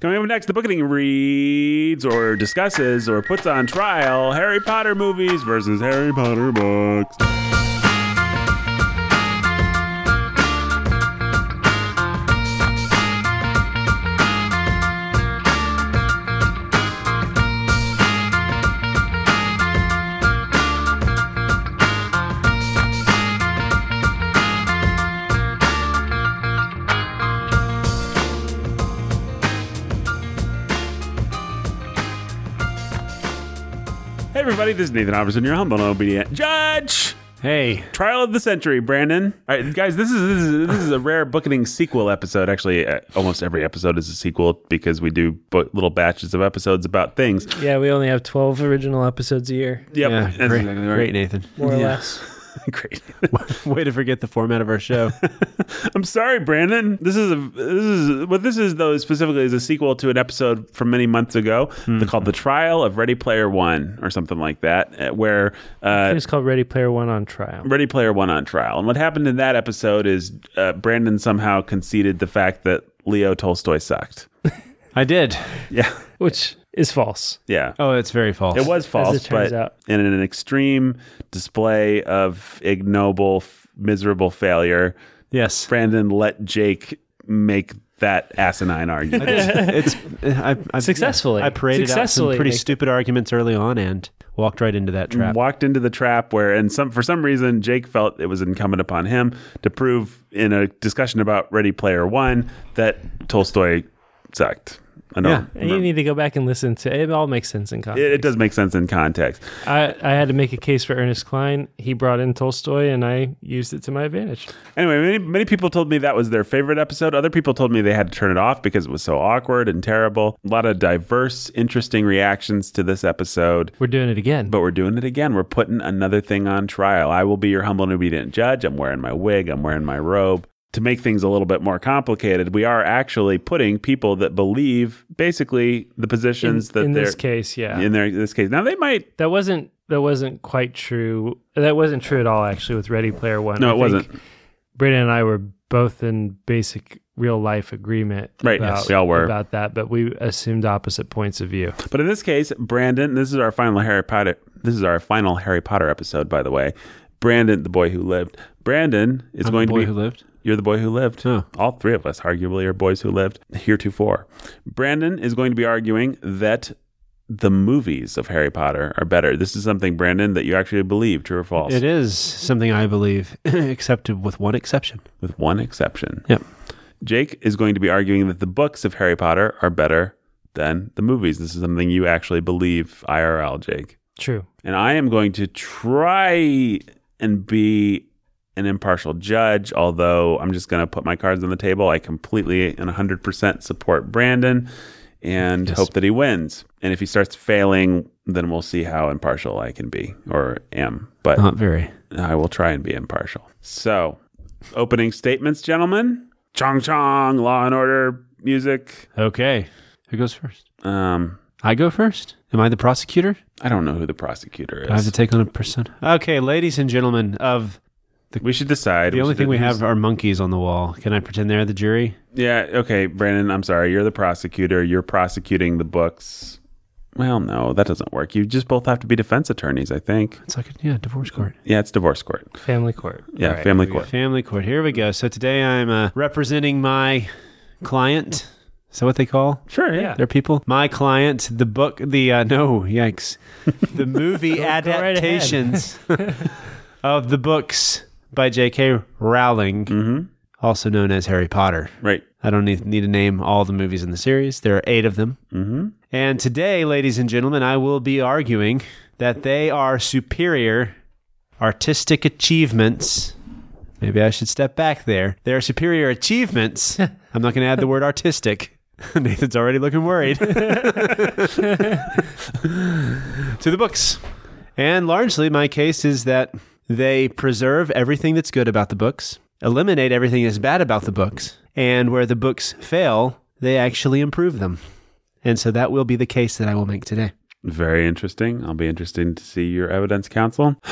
Coming up next, the Bookening reads or discusses or puts on trial Harry Potter movies versus Harry Potter books. Everybody, this is Nathan Robertson, your humble and obedient judge. Hey, Trial of the Century, Brandon. All right, guys, this is this is, this is a rare Bookening sequel episode. Actually, uh, almost every episode is a sequel because we do book little batches of episodes about things. Yeah, we only have 12 original episodes a year, Yep, yeah, that's great, exactly right. great, Nathan. more or Yeah. less. Great. Way to forget the format of our show. I'm sorry, Brandon. This is a this is what this is though specifically is a sequel to an episode from many months ago Hmm. called "The Trial of Ready Player One" or something like that, uh, where uh, It's called Ready Player One on trial. Ready Player One on trial. And what happened in that episode is uh, Brandon somehow conceded the fact that Leo Tolstoy sucked. I did. Yeah, Which is false. yeah. Oh, it's very false. It was false, it turns but out. in an extreme display of ignoble, f- miserable failure, Yes. Brandon let Jake make that asinine argument. it's I, I, Successfully. yeah, I paraded out some pretty make- stupid arguments early on and walked right into that trap. Walked into the trap where, and some for some reason, Jake felt it was incumbent upon him to prove in a discussion about Ready Player One that Tolstoy sucked. I don't. Yeah. And you need to go back and listen to it. It all makes sense in context. It, it does make sense in context. I, I had to make a case for Ernest Cline. He brought in Tolstoy, and I used it to my advantage. Anyway, many, many people told me that was their favorite episode. Other people told me they had to turn it off because it was so awkward and terrible. A lot of diverse, interesting reactions to this episode. We're doing it again. But we're doing it again. We're putting another thing on trial. I will be your humble and obedient judge. I'm wearing my wig, I'm wearing my robe. To make things a little bit more complicated, we are actually putting people that believe basically the in, positions that in they're this case, yeah, in their in this case. Now they might that wasn't that wasn't quite true. That wasn't true at all, actually, with Ready Player One. No, it think wasn't. Brandon and I were both in basic real life agreement. Right, about, yes, we all were. about that, but we assumed opposite points of view. But in this case, Brandon, this is our final Harry Potter. This is our final Harry Potter episode, by the way. Brandon, the boy who lived. Brandon is I'm going the boy to be. who lived. You're the boy who lived. Oh. All three of us, arguably, are boys who lived heretofore. Brandon is going to be arguing that the movies of Harry Potter are better. This is something, Brandon, that you actually believe, true or false? It is something I believe, except with one exception. With one exception. Yep. Jake is going to be arguing that the books of Harry Potter are better than the movies. This is something you actually believe, IRL, Jake. True. and I am going to try and be an impartial judge, although I'm just going to put my cards on the table. I completely and 100% support Brandon and Yes. hope that he wins. And if he starts failing, then we'll see how impartial I can be or am. But Not very. I will try and be impartial. So, opening statements, gentlemen. Chong Chong, Law and Order music. Okay. Who goes first? Um, I go first. Am I the prosecutor? I don't know who the prosecutor Do I have to take on a persona. Okay, ladies and gentlemen of We should decide. the only should- thing we have are monkeys on the wall. Can I pretend they're the jury? Yeah, okay, Brandon, I'm sorry. You're the prosecutor. You're prosecuting the books. Well, no, that doesn't work. You just both have to be defense attorneys, I think. It's like a, yeah, divorce court. Yeah, it's divorce court. Family court. Yeah, All right, family court. Family court. Here we go. So today I'm uh, representing my client. Is that what they call Sure, yeah. their people? My client, the book, the uh, no, yikes, the movie Go- go right adaptations of the books by J.K. Rowling, Mm-hmm. also known as Harry Potter. Right. I don't need, need to name all the movies in the series. There are eight of them. Mm-hmm. And today, ladies and gentlemen, I will be arguing that they are superior artistic achievements. Maybe I should step back there. They are superior achievements. I'm not going to add the word artistic. Nathan's already looking worried. to the books. And largely, my case is that they preserve everything that's good about the books, eliminate everything that's bad about the books, and where the books fail, they actually improve them. And so that will be the case that I will make today. Very interesting. I'll be interested to see your evidence, counsel.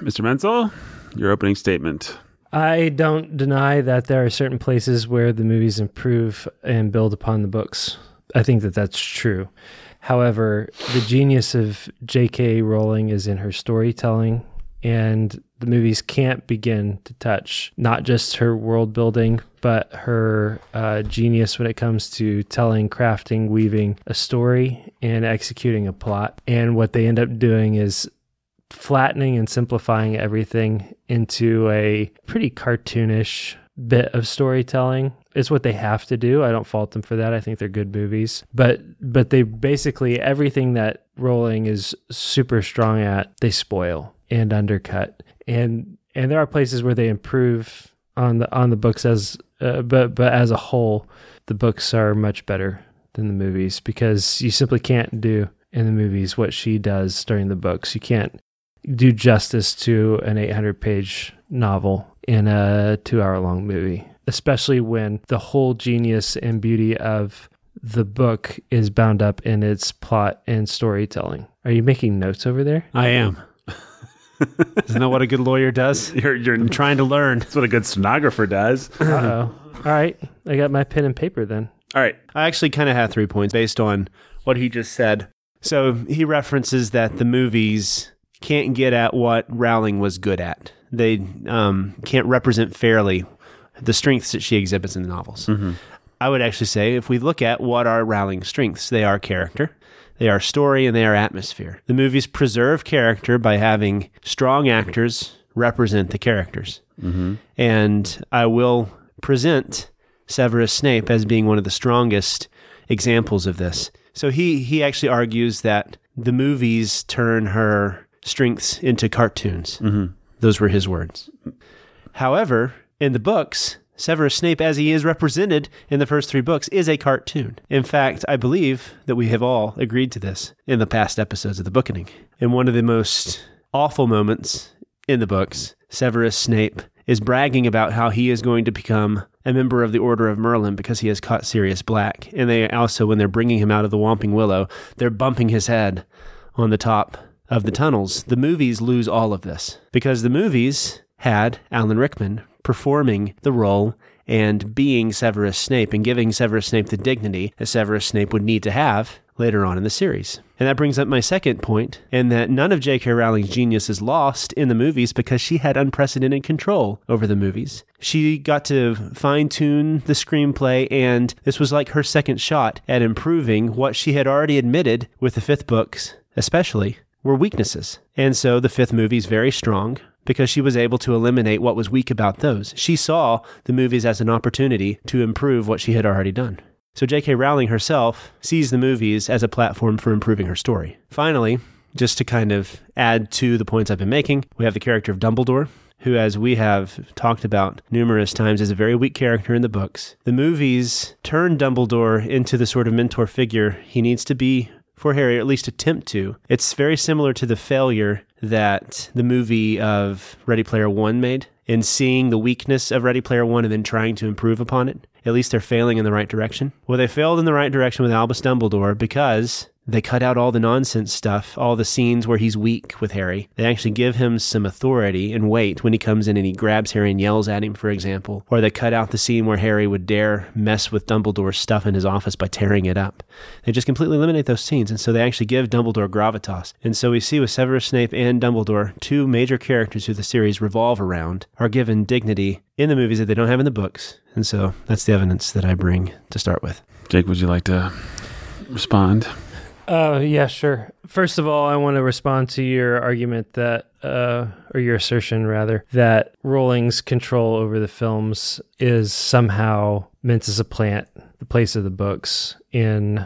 Mr. Menzel, your opening statement. I don't deny that there are certain places where the movies improve and build upon the books. I think that that's true. However, the genius of J.K. Rowling is in her storytelling, and the movies can't begin to touch not just her world building, but her uh, genius when it comes to telling, crafting, weaving a story, and executing a plot. And what they end up doing is flattening and simplifying everything into a pretty cartoonish bit of storytelling. It's what they have to do. I don't fault them for that. I think they're good movies. But but they basically everything that Rowling is super strong at, they spoil and undercut. And and there are places where they improve on the on the books as uh, but but as a whole, the books are much better than the movies because you simply can't do in the movies what she does during the books. You can't do justice to an 800 page novel in a two hour long movie, especially when the whole genius and beauty of the book is bound up in its plot and storytelling. Are you making notes over there? I am. Isn't that what a good lawyer does? You're, you're I'm trying to learn. that's what a good stenographer does. Uh oh. All right. I got my pen and paper then. All right. I actually kind of had three points based on what he just said. So he references that the movies can't get at what Rowling was good at. They um, can't represent fairly the strengths that she exhibits in the novels. I would actually say if we look at what are Rowling's strengths, they are character, they are story, and they are atmosphere. The movies preserve character by having strong actors represent the characters. Mm-hmm. And I will present Severus Snape as being one of the strongest examples of this. So he he actually argues that the movies turn her strengths into cartoons. Mm-hmm. Those were his words. However, in the books, Severus Snape, as he is represented in the first three books, is a cartoon. In fact, I believe that we have all agreed to this in the past episodes of the Bookening. In one of the most awful moments in the books, Severus Snape is bragging about how he is going to become a member of the Order of Merlin because he has caught Sirius Black. And they also, when they're bringing him out of the Whomping Willow, they're bumping his head on the top of the tunnels. The movies lose all of this because the movies had Alan Rickman performing the role and being Severus Snape and giving Severus Snape the dignity that Severus Snape would need to have later on in the series. And that brings up my second and that none of J.K. Rowling's genius is lost in the movies because she had unprecedented control over the movies. She got to fine tune the screenplay, and this was like her second shot at improving what she had already admitted with the fifth books, especially, were weaknesses. And so the fifth movie is very strong because she was able to eliminate what was weak about those. She saw the movies as an opportunity to improve what she had already done. So J.K. Rowling herself sees the movies as a platform for improving her story. Finally, just to kind of add to the points I've been making, we have the character of Dumbledore, who, as we have talked about numerous times, is a very weak character in the books. The movies turn Dumbledore into the sort of mentor figure he needs to be for Harry, or at least attempt to. It's very similar to the failure that the movie of Ready Player One made in seeing the weakness of Ready Player One and then trying to improve upon it. At least they're failing in the right direction. Well, they failed in the right direction with Albus Dumbledore because they cut out all the nonsense stuff, all the scenes where he's weak with Harry. They actually give him some authority and weight when he comes in and he grabs Harry and yells at him, for example. Or they cut out the scene where Harry would dare mess with Dumbledore's stuff in his office by tearing it up. They just completely eliminate those scenes, and so they actually give Dumbledore gravitas. And so we see with Severus Snape and Dumbledore, two major characters who the series revolve around, are given dignity in the movies that they don't have in the books. And so that's the evidence that I bring to start with. Jake, would you like to respond? Uh, yeah, sure. First of all, I want to respond to your argument that, uh, or your assertion rather, that Rowling's control over the films is somehow meant to supplant the place of the books in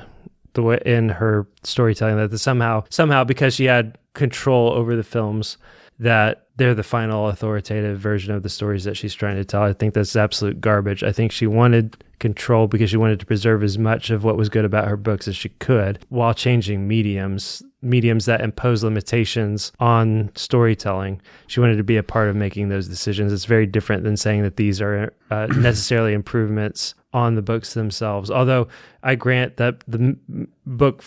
the way in her storytelling. That somehow, somehow, because she had control over the films, that they're the final authoritative version of the stories that she's trying to tell. I think that's absolute garbage. I think she wanted control because she wanted to preserve as much of what was good about her books as she could while changing mediums mediums that impose limitations on storytelling. She wanted to be a part of making those decisions. It's very different than saying that these are uh, necessarily improvements on the books themselves. Although i grant that the m- book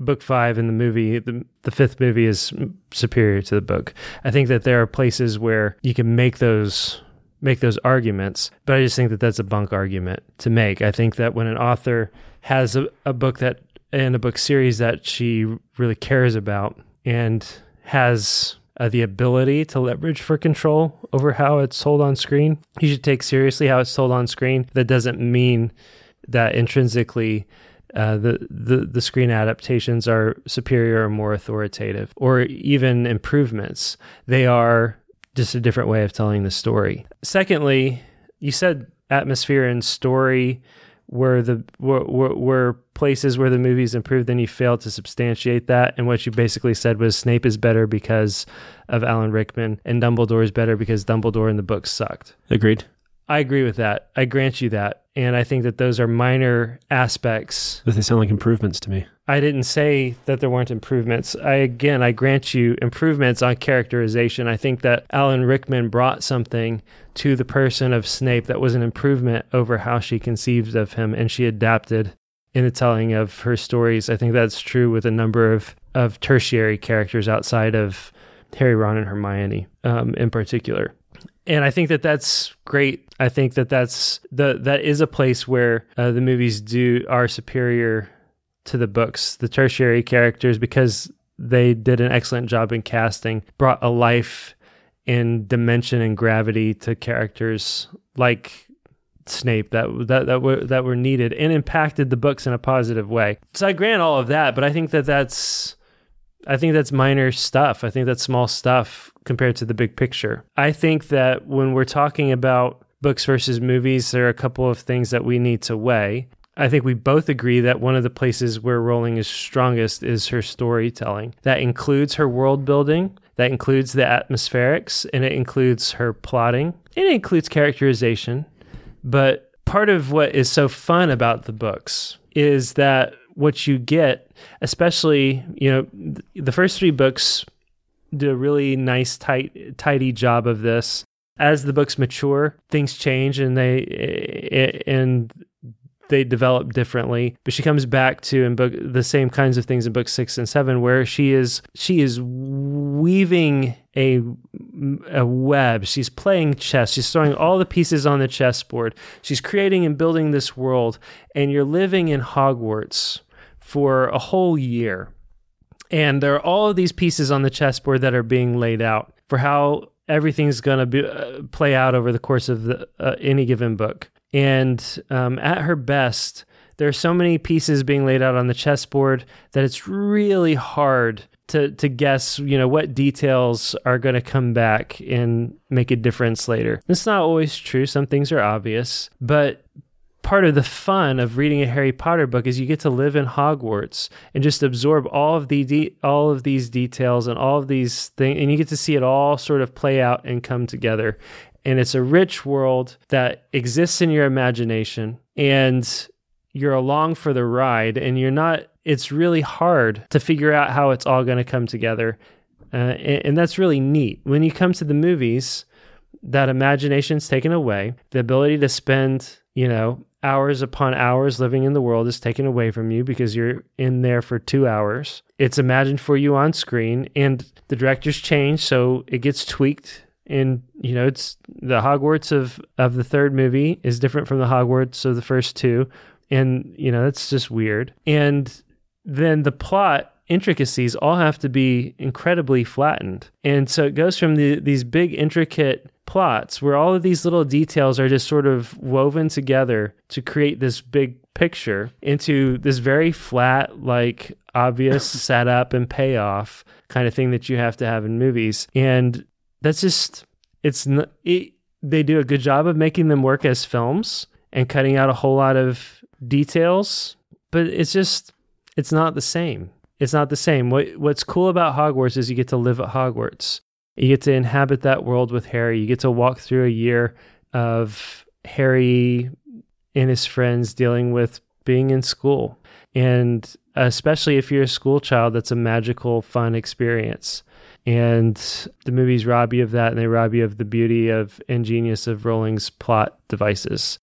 book 5 in the movie the, the fifth movie is superior to the book. I think that there are places where you can make those make those arguments, but I just think that that's a bunk argument to make. I think that when an author has a, a book that and a book series that she really cares about and has uh, the ability to leverage for control over how it's sold on screen, you should take seriously how it's sold on screen. That doesn't mean that intrinsically uh, the, the the screen adaptations are superior or more authoritative, or even improvements. They are just a different way of telling the story. Secondly, you said atmosphere and story were the were, were, were places where the movies improved. Then you failed to substantiate that, and what you basically said was Snape is better because of Alan Rickman, and Dumbledore is better because Dumbledore in the book sucked. Agreed. I agree with that. I grant you that. And I think that those are minor aspects. But they sound like improvements to me. I didn't say that there weren't improvements. I again, I grant you improvements on characterization. I think that Alan Rickman brought something to the person of Snape that was an improvement over how she conceived of him and she adapted in the telling of her stories. I think that's true with a number of of tertiary characters outside of Harry, Ron, and Hermione um, in particular and I think that that's great. I think that that's the that is a place where uh, the movies do are superior to the books. The tertiary characters because they did an excellent job in casting, brought a life and dimension and gravity to characters like Snape that that that were that were needed and impacted the books in a positive way. So I grant all of that, but I think that that's I think that's minor stuff. I think that's small stuff compared to the big picture. I think that when we're talking about books versus movies, there are a couple of things that we need to weigh. I think we both agree that one of the places where Rowling is strongest is her storytelling. That includes her world building, that includes the atmospherics, and it includes her plotting, and it includes characterization. But part of what is so fun about the books is that what you get, especially, you know, the first three books do a really nice, tight, tidy job of this. As the books mature, things change and they and they develop differently. But she comes back to in book the same kinds of things in book six and seven, where she is she is weaving a a web. She's playing chess. She's throwing all the pieces on the chessboard. She's creating and building this world, and you're living in Hogwarts for a whole year. And there are all of these pieces on the chessboard that are being laid out for how everything's going to be uh, play out over the course of the, uh, any given book. And um, at her best, there are so many pieces being laid out on the chessboard that it's really hard to to guess, you know, what details are going to come back and make a difference later. It's not always true. Some things are obvious, but part of the fun of reading a Harry Potter book is you get to live in Hogwarts and just absorb all of the de- all of these details and all of these things and you get to see it all sort of play out and come together. And it's a rich world that exists in your imagination and you're along for the ride and you're not it's really hard to figure out how it's all going to come together. Uh, and, and that's really neat. When you come to the movies, that imagination's taken away. The ability to spend, you know, hours upon hours living in the world is taken away from you because you're in there for two hours. It's imagined for you on screen, and the directors change, so it gets tweaked. And you know, it's the Hogwarts of of the third movie is different from the Hogwarts of the first two, and you know that's just weird. And then the plot intricacies all have to be incredibly flattened, and so it goes from the, these big intricate plots where all of these little details are just sort of woven together to create this big picture into this very flat, like obvious setup and payoff kind of thing that you have to have in movies. And that's just, it's, it, they do a good job of making them work as films and cutting out a whole lot of details, but it's just, it's not the same. It's not the same. What, what's cool about Hogwarts is you get to live at Hogwarts. You get to inhabit that world with Harry. You get to walk through a year of Harry and his friends dealing with being in school. And especially if you're a school child, that's a magical, fun experience. And the movies rob you of that, and they rob you of the beauty of and genius of Rowling's plot devices.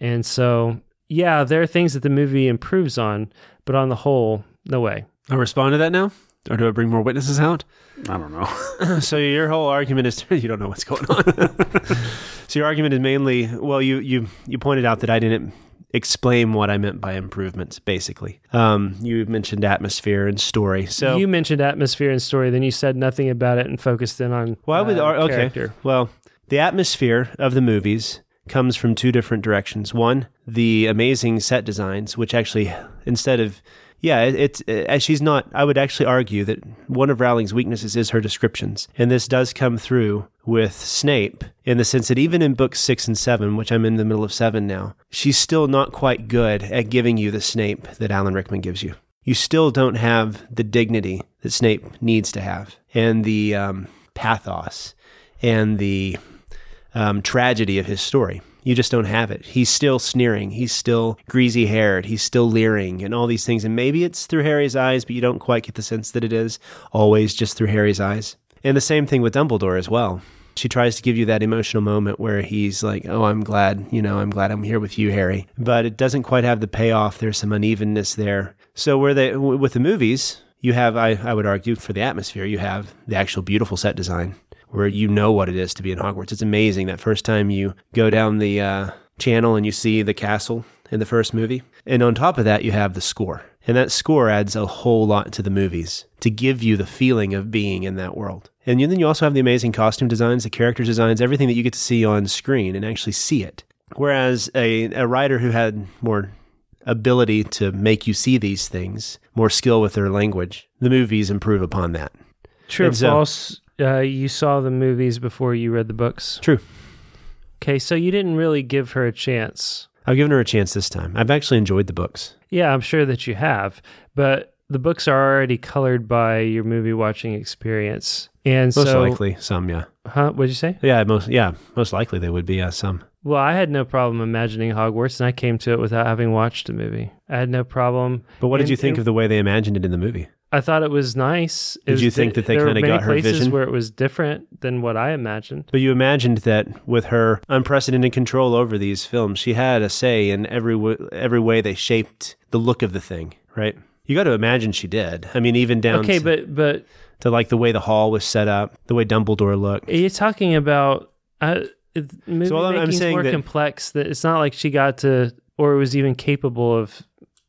And so, yeah, there are things that the movie improves on, but on the whole, no way. I'll respond to that now? Or do I bring more witnesses out? I don't know. so your whole argument is you don't know what's going on. So your argument is mainly well, you you you pointed out that I didn't explain what I meant by improvements. Basically, um, you mentioned atmosphere and story. So you mentioned atmosphere and story, then you said nothing about it and focused in on. I would uh, ar- okay. character. Well, the atmosphere of the movies comes from two different directions. One, the amazing set designs, which actually instead of yeah, it, it's as she's not. I would actually argue that one of Rowling's weaknesses is her descriptions, and this does come through with Snape in the sense that even in books six and seven, which I'm in the middle of seven now, she's still not quite good at giving you the Snape that Alan Rickman gives you. You still don't have the dignity that Snape needs to have, and the um, pathos, and the um, tragedy of his story. You just don't have it. He's still sneering. He's still greasy haired. He's still leering and all these things. And maybe it's through Harry's eyes, but you don't quite get the sense that it is always just through Harry's eyes. And the same thing with Dumbledore as well. She tries to give you that emotional moment where he's like, Oh, I'm glad, you know, I'm glad I'm here with you, Harry. But it doesn't quite have the payoff. There's some unevenness there. So, where they, with the movies, you have, I, I would argue, for the atmosphere, you have the actual beautiful set design where you know what it is to be in Hogwarts. It's amazing that first time you go down the uh, channel and you see the castle in the first movie. And on top of that, you have the score. And that score adds a whole lot to the movies to give you the feeling of being in that world. And then you also have the amazing costume designs, the character designs, everything that you get to see on screen and actually see it. Whereas a, a writer who had more ability to make you see these things, more skill with their language, the movies improve upon that. True or so- false? Uh, you saw the movies before you read the books. True. Okay, so you didn't really give her a chance. I've given her a chance this time. I've actually enjoyed the books. Yeah, I'm sure that you have, but the books are already colored by your movie watching experience. And Most so, likely, some, yeah. huh? What'd you say? Yeah, most yeah, most likely they would be, yeah, some. Well, I had no problem imagining Hogwarts, and I came to it without having watched the movie. I had no problem. But what did And- you think and of the way they imagined it in the movie? I thought it was nice. It Did was you think that they kinda got her places vision? where it was different than what I imagined? But you imagined that with her unprecedented control over these films, she had a say in every w- every way they shaped the look of the thing, right? You got to imagine she did. I mean, even down Okay, to, but but to like the way the hall was set up, the way Dumbledore looked. You're talking about uh, it- movie So I'm- I'm saying more that- complex. That it's not like she got to or was even capable of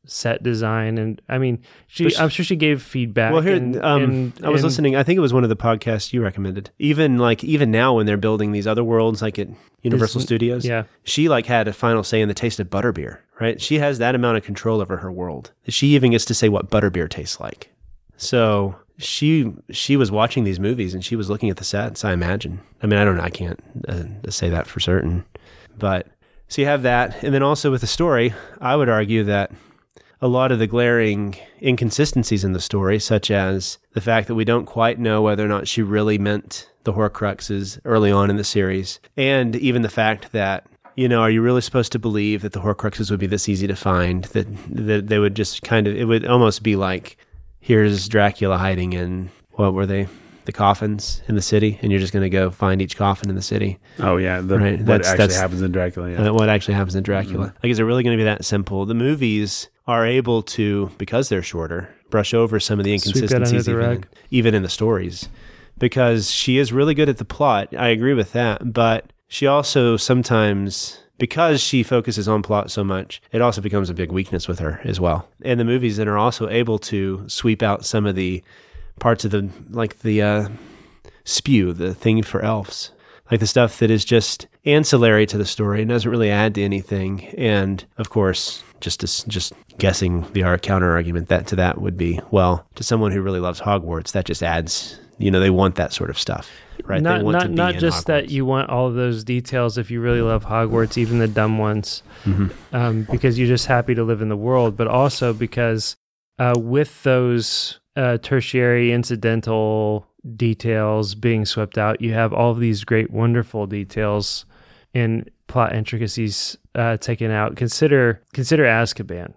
set design. And I mean, she she, i'm sure she gave feedback. Well, here and, um, and- I was and- listening. I think it was one of the podcasts you recommended. Even like even now when they're building these other worlds, like at Universal Studios, Yeah, she like had a final say in the taste of butterbeer. Right? She has that amount of control over her world. She even gets to say what butterbeer tastes like. So she she was watching these movies and she was looking at the sets. I imagine. I mean, I don't know. I can't uh, say that for certain, but so you have that, and then also with the story, I would argue that a lot of the glaring inconsistencies in the story, such as the fact that we don't quite know whether or not she really meant the Horcruxes early on in the series, and even the fact that you know, are you really supposed to believe that the Horcruxes would be this easy to find? That that they would just kind of it would almost be like here's Dracula hiding in what were they? The coffins in the city, and you're just going to go find each coffin in the city. Oh yeah, the, Right, what that's- actually that's- happens in Dracula. Yeah. uh, what actually happens in Dracula. Like, is it really going to be that simple? The movies are able to, because they're shorter, brush over some of the Sweep that under inconsistencies, the even, even in the stories. Because she is really good at the plot. I agree with that. But she also sometimes, because she focuses on plot so much, it also becomes a big weakness with her as well. And the movies that are also able to sweep out some of the parts of the, like the, uh, spew, the thing for elves, like the stuff that is just ancillary to the story and doesn't really add to anything. And of course, just as, just guessing the counter argument that to that would be well, to someone who really loves Hogwarts, that just adds. You know, they want that sort of stuff, right? Not they want not to not just that you want all of those details if you really love Hogwarts, even the dumb ones, Mm-hmm. um, because you're just happy to live in the world, but also because uh, with those uh, tertiary incidental details being swept out, you have all of these great, wonderful details and plot intricacies uh, taken out. Consider consider Azkaban,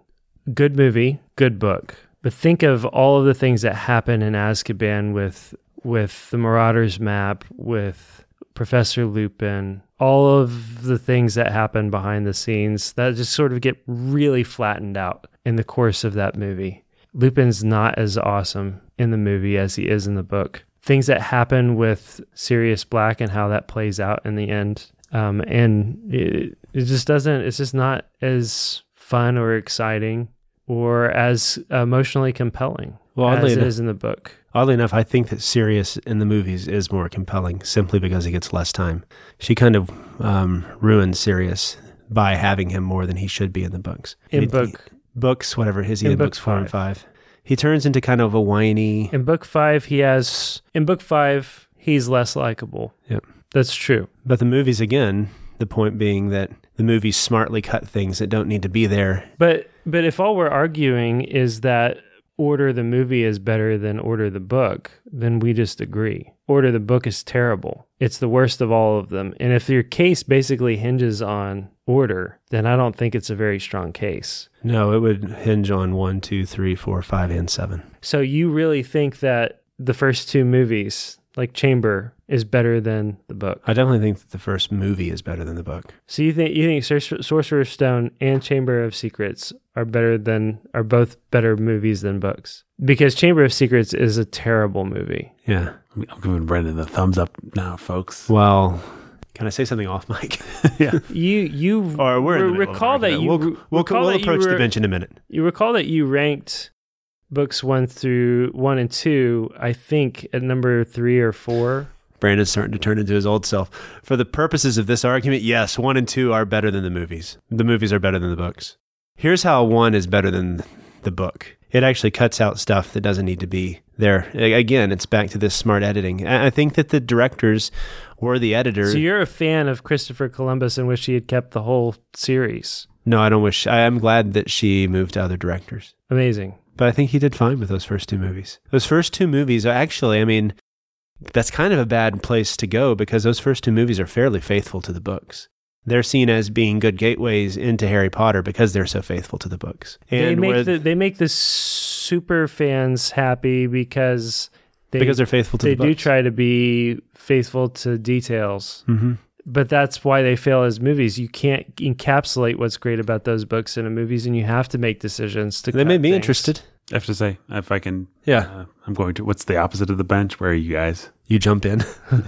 good movie, good book, but think of all of the things that happen in Azkaban with with the Marauders map, with Professor Lupin, all of the things that happen behind the scenes that just sort of get really flattened out in the course of that movie. Lupin's not as awesome in the movie as he is in the book. Things that happen with Sirius Black and how that plays out in the end um, and it, it just doesn't. It's just not as fun or exciting or as emotionally compelling Well, oddly as it enough- is in the book. Oddly enough, I think that Sirius in the movies is more compelling simply because he gets less time. She kind of um, ruined Sirius by having him more than he should be in the books. In He- book books, whatever his in in book books four and five. five. He turns into kind of a whiny. in book five, he has in book five he's less likable. Yep. That's true. But the movies again, the point being that the movies smartly cut things that don't need to be there. But but if all we're arguing is that order the movie is better than order the book, then we just agree. Order the book is terrible. It's the worst of all of them. And if your case basically hinges on order, then I don't think it's a very strong case. No, it would hinge on one, two, three, four, five, and seven. So you really think that the first two movies, like Chamber, is better than the book? I definitely think that the first movie is better than the book. So you think you think Sorcer- Sorcerer's Stone and Chamber of Secrets are better than are both better movies than books? Because Chamber of Secrets is a terrible movie. Yeah. I'm giving Brendan the thumbs up now, folks. Well, can I say something off mic? yeah. You you or we're in re- middle of an recall that you we'll, re- we'll, recall we'll that you approach the bench in a minute. You recall that you ranked books one through one and two, I think, at number three or four. Brandon's starting to turn into his old self. For the purposes of this argument, yes, one and two are better than the movies. The movies are better than the books. Here's how one is better than the book. It actually cuts out stuff that doesn't need to be there. Again, it's back to this smart editing. I think that the directors or the editor. So you're a fan of Christopher Columbus and wish he had kept the whole series. no, I don't wish. I am glad that she moved to other directors. Amazing. But I think he did fine with those first two movies. Those first two movies are actually, I mean, that's kind of a bad place to go because those first two movies are fairly faithful to the books. They're seen as being good gateways into Harry Potter because they're so faithful to the books. they make the they make the super fans happy because they because they're faithful to the they the do try to be faithful to details. hmm But that's why they fail as movies. You can't encapsulate what's great about those books in a movies, and you have to make decisions to. They made me things. interested. I have to say, if I can, Yeah, uh, I'm going to. What's the opposite of the bench? Where are you guys? you jump in.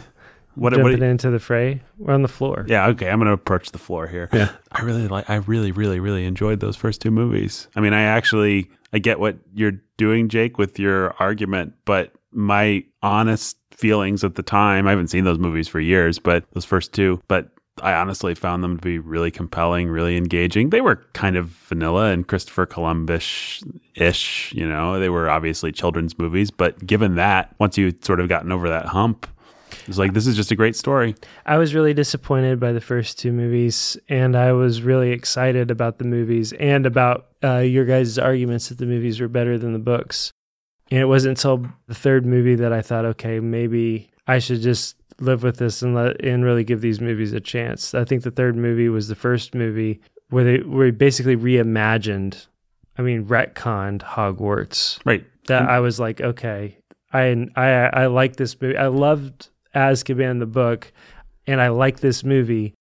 What? Jumping what into the fray. We're on the floor. yeah, okay. I'm going to approach the floor here. Yeah. I really like. I really, really, really enjoyed those first two movies. I mean, I actually, I get what you're doing, Jake, with your argument, but my honest feelings at the time, I haven't seen those movies for years, but those first two, but I honestly found them to be really compelling, really engaging. They were kind of vanilla and Christopher Columbus ish, you know, they were obviously children's movies, but given that, once you sort of gotten over that hump, it's like, this is just a great story. I was really disappointed by the first two movies, and I was really excited about the movies and about uh, your guys' arguments that the movies were better than the books. And it wasn't until the third movie that I thought, okay, maybe I should just live with this and let and really give these movies a chance. I think the third movie was the first movie where they where basically reimagined, I mean, retconned Hogwarts Right. that I was like, okay, I I I like this movie. I loved Azkaban the book, and I like this movie.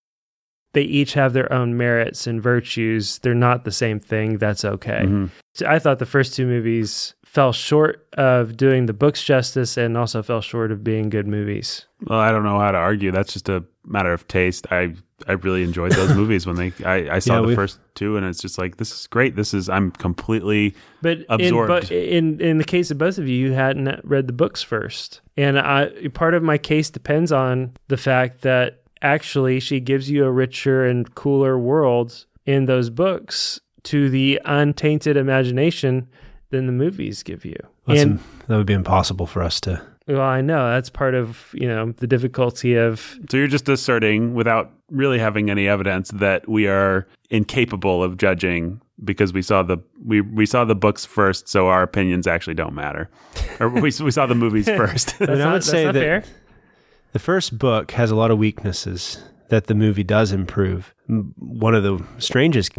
They each have their own merits and virtues. They're not the same thing. That's okay. Mhm. So I thought the first two movies fell short of doing the books justice, and also fell short of being good movies. Well, I don't know how to argue. That's just a matter of taste. I I really enjoyed those movies when they I, I saw Yeah, the first two, and it's just like this is great. This is I'm completely But Absorbed. In, but in in the case of both of you, you hadn't read the books first, and I part of my case depends on the fact that actually she gives you a richer and cooler world in those books to the untainted imagination than the movies give you. That's and im- that would be impossible for us to. well, I know that's part of you know the difficulty of so you're just asserting without really having any evidence that we are incapable of judging because we saw the we we saw the books first, so our opinions actually don't matter, or we we saw the movies first. that's I not, would that's say not that- fair. The first book has a lot of weaknesses that the movie does improve. One of the strangest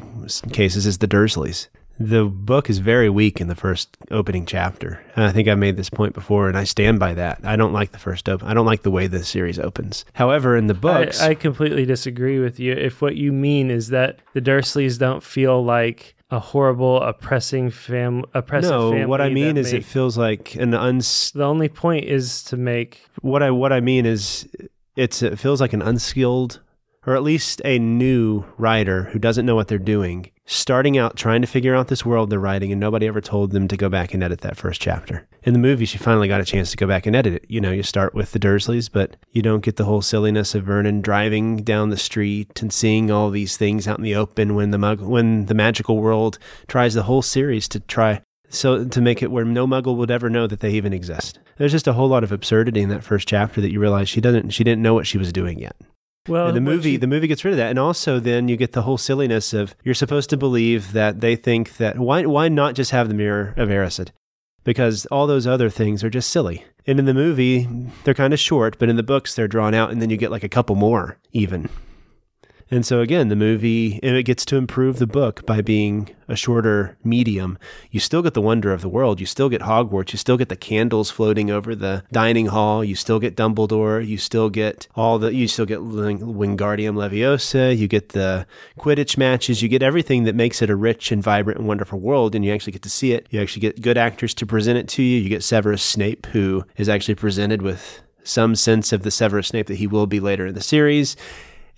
cases is the Dursleys. The book is very weak in the first opening chapter. And I think I made this point before, and I stand by that. I don't like the first open. I don't like the way the series opens. However, in the books, I, I completely disagree with you. If what you mean is that the Dursleys don't feel like a horrible, oppressing fam, oppressive no, family. what I mean is make- it feels like an uns. the only point is to make What I what I mean is it's it feels like an unskilled or at least a new writer who doesn't know what they're doing, starting out trying to figure out this world they're writing, and nobody ever told them to go back and edit that first chapter. In the movie, she finally got a chance to go back and edit it. You know, you start with the Dursleys, but you don't get the whole silliness of Vernon driving down the street and seeing all these things out in the open when the mug- when the magical world tries the whole series to try so to make it where no muggle would ever know that they even exist. There's just a whole lot of absurdity in that first chapter that you realize she doesn't she didn't know what she was doing yet. Well, And the movie she- the movie gets rid of that. And also then you get the whole silliness of you're supposed to believe that they think that why why not just have the mirror of Erised? Because all those other things are just silly. And in the movie they're kind of short but in the books they're drawn out and then you get like a couple more even and so again, the movie and it gets to improve the book by being a shorter medium. You still get the wonder of the world. You still get Hogwarts. You still get the candles floating over the dining hall. You still get Dumbledore. You still get all the. You still get Wingardium Leviosa. You get the Quidditch matches. You get everything that makes it a rich and vibrant and wonderful world. And you actually get to see it. You actually get good actors to present it to you. You get Severus Snape, who is actually presented with some sense of the Severus Snape that he will be later in the series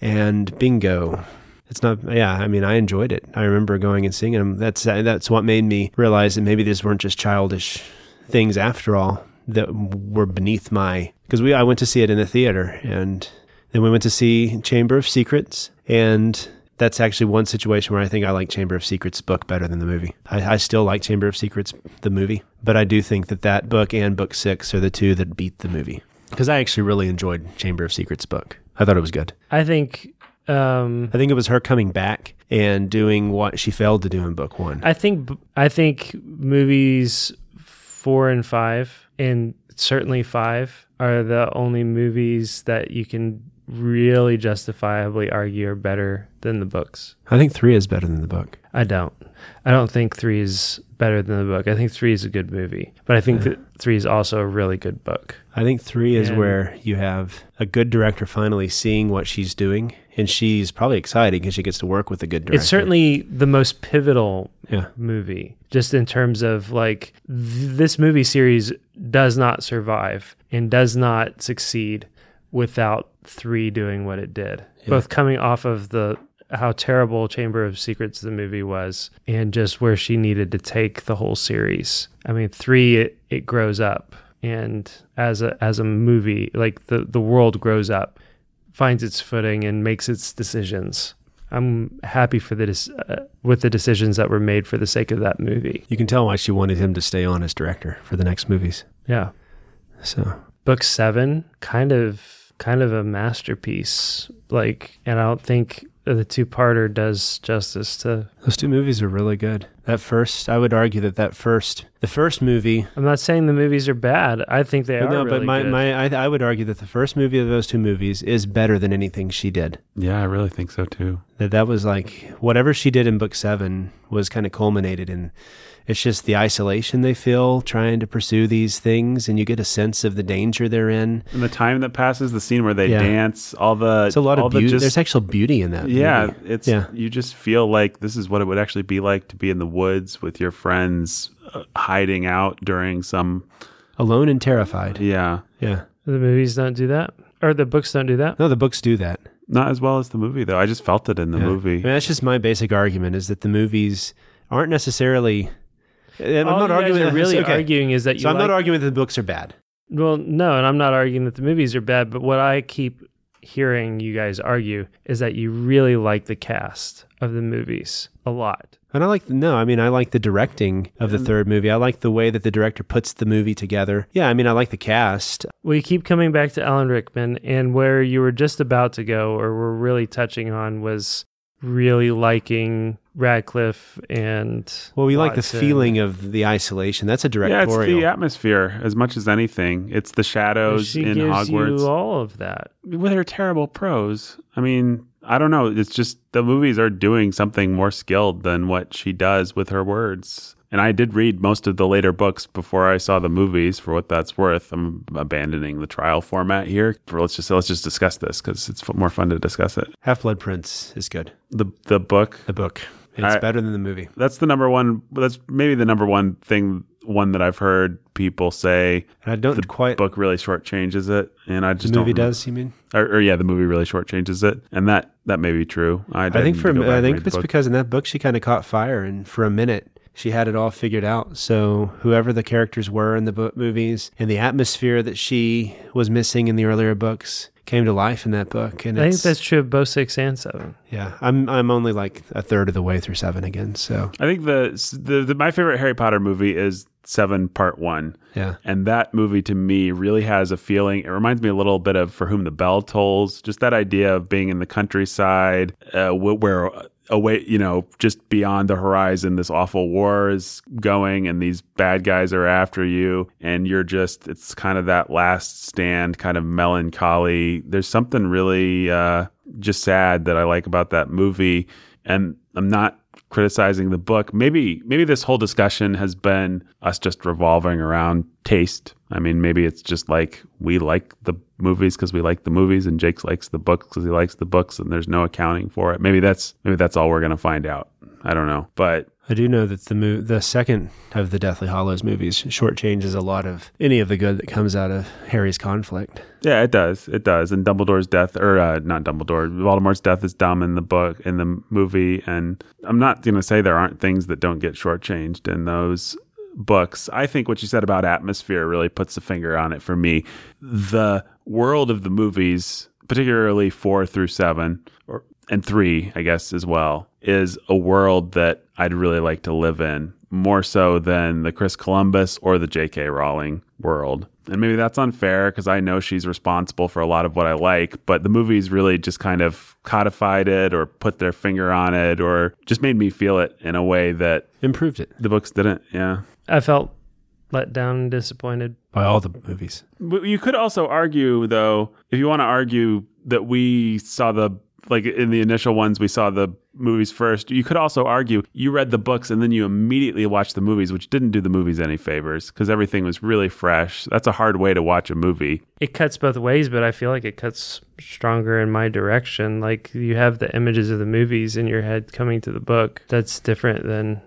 and bingo. It's not. Yeah, I mean, I enjoyed it. I remember going and seeing them. That's that's what made me realize that maybe these weren't just childish things after all that were beneath my. Because we, I went to see it in the theater, and then we went to see Chamber of Secrets, and that's actually one situation where I think I like Chamber of Secrets book better than the movie. I, I still like Chamber of Secrets the movie, but I do think that that book and book six are the two that beat the movie. Because I actually really enjoyed Chamber of Secrets book. I thought it was good. I think um, I think it was her coming back and doing what she failed to do in book one. I think I think movies four and five, and certainly five, are the only movies that you can really justifiably argue are better than the books. I think three is better than the book. I don't. I don't think three is better than the book. I think three is a good movie, but I think that three is also a really good book. I think three is And- where you have a good director finally seeing what she's doing, and she's probably excited because she gets to work with a good director. It's certainly the most pivotal yeah. movie, just in terms of like th- this movie series does not survive and does not succeed without three doing what it did. Yeah. Both coming off of the how terrible Chamber of Secrets the movie was, and just where she needed to take the whole series. I mean, three it, it grows up, and as a as a movie, like the the world grows up, finds its footing, and makes its decisions. I'm happy for the dis- uh, with the decisions that were made for the sake of that movie. You can tell why she wanted him to stay on as director for the next movies. Yeah, So book seven, kind of kind of a masterpiece. Like, and I don't think Uh, the two parter does justice to. those two movies are really good. That first, I would argue that that first, the first movie. I'm not saying the movies are bad. I think they are no, really but my, good. my I, I would argue that the first movie of those two movies is better than anything she did. Yeah, I really think so too. that that was like whatever she did in book seven was kind of culminated in it's just the isolation they feel trying to pursue these things and you get a sense of the danger they're in And the time that passes, the scene where they Yeah. dance, all the it's a lot all of the beauty just- there's actual beauty in that yeah, movie. it's Yeah. you just feel like this is what it would actually be like to be in the woods with your friends, uh, hiding out during some. alone and terrified Yeah, yeah the movies don't do that, or the books don't do that. no the books do that not as well as the movie though. I just felt it in the Yeah. I movie. mean, that's just my basic argument is that the movies aren't necessarily I'm All not arguing are really okay. arguing is that you so I'm like not arguing that the books are bad Well, no, and I'm not arguing that the movies are bad, but what I keep hearing you guys argue is that you really like the cast of the movies a lot. And I like no, I mean I like the directing of the mm. third movie. I like the way that the director puts the movie together. Yeah, I mean I like the cast. We keep coming back to Alan Rickman, and where you were just about to go, or were really touching on, was really liking Radcliffe and Well, we like the feeling of the isolation. That's a directorial. Yeah, it's the atmosphere as much as anything. It's the shadows she in gives Hogwarts. you all of that. with her terrible prose. I mean, I don't know. It's just the movies are doing something more skilled than what she does with her words. And I did read most of the later books before I saw the movies. For what that's worth, I'm abandoning the trial format here. For let's just let's just discuss this because it's more fun to discuss it. Half Blood Prince is good. The the book The book. It's I- better than the movie. that's the number one. That's maybe the number one thing one that I've heard people say And I don't the quite. book really shortchanges it, and I just the movie does. You mean? or, or yeah, the movie really shortchanges it, and that that may be true. I, I think for I think it's because in that book she kind of caught fire, and for a minute she had it all figured out. So whoever the characters were in the book movies and the atmosphere that she was missing in the earlier books came to life in that book. And I think that's true of both six and seven. yeah, I'm I'm only like a third of the way through seven again. So I think the, the the my favorite Harry Potter movie is Seven Part One. yeah, And that movie to me really has a feeling. It reminds me a little bit of For Whom the Bell Tolls. Just that idea of being in the countryside, uh, wh- where away, you know, just beyond the horizon, this awful war is going, and these bad guys are after you, and you're just. It's kind of that last stand, kind of melancholy. There's something really uh, just sad that I like about that movie, and I'm not criticizing the book. Maybe maybe this whole discussion has been us just revolving around taste. I mean, maybe it's just like we like the movies because we like the movies, and Jake likes the books because he likes the books, and there's no accounting for it. Maybe that's maybe that's all we're gonna find out. I don't know, but I do know that the mo- the second of the Deathly Hallows movies shortchanges a lot of any of the good that comes out of Harry's conflict. yeah, it does. It does. And Dumbledore's death, or uh, not Dumbledore, Voldemort's death is dumb in the book, in the movie. And I'm not going to say there aren't things that don't get shortchanged in those books. I think what you said about atmosphere really puts the finger on it for me. The world of the movies, particularly four through seven, or and three, I guess, as well, is a world that I'd really like to live in more so than the Chris Columbus or the J.K. Rowling world. And maybe that's unfair because I know she's responsible for a lot of what I like, but the movies really just kind of codified it or put their finger on it or just made me feel it in a way that Improved it the books didn't. Yeah. I felt let down and disappointed. by all the movies. But you could also argue, though, if you want to argue that we saw the like in the initial ones, we saw the movies first. You could also argue you read the books and then you immediately watched the movies, which didn't do the movies any favors because everything was really fresh. That's a hard way to watch a movie. It cuts both ways, but I feel like it cuts stronger in my direction. Like you have the images of the movies in your head coming to the book. That's different than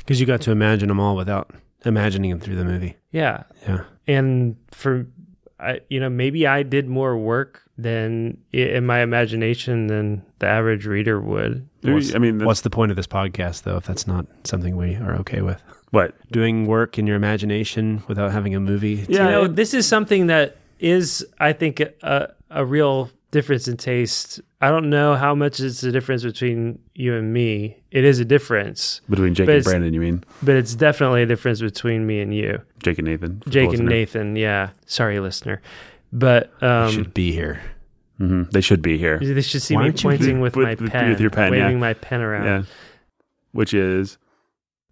Because you got to imagine them all without imagining them through the movie. yeah. Yeah. And for I, you know, maybe I did more work than in my imagination than the average reader would. What's- I mean, that's, What's the point of this podcast, though, if that's not something we are okay with? what? Doing work in your imagination without having a movie. Yeah, you know, this is something that is, I think, a, a real difference in taste. I don't know how much it's the difference between you and me. It is a difference, Between Jake and Brandon, you mean? but it's definitely a difference between me and you, Jake and Nathan. Jake and. Nathan. Yeah, sorry, listener, but um, should be here. Mhm. They should be here. they should see Why me aren't you pointing with, with- my with- pen, with your pen, yeah. waving my pen around. Yeah. Which is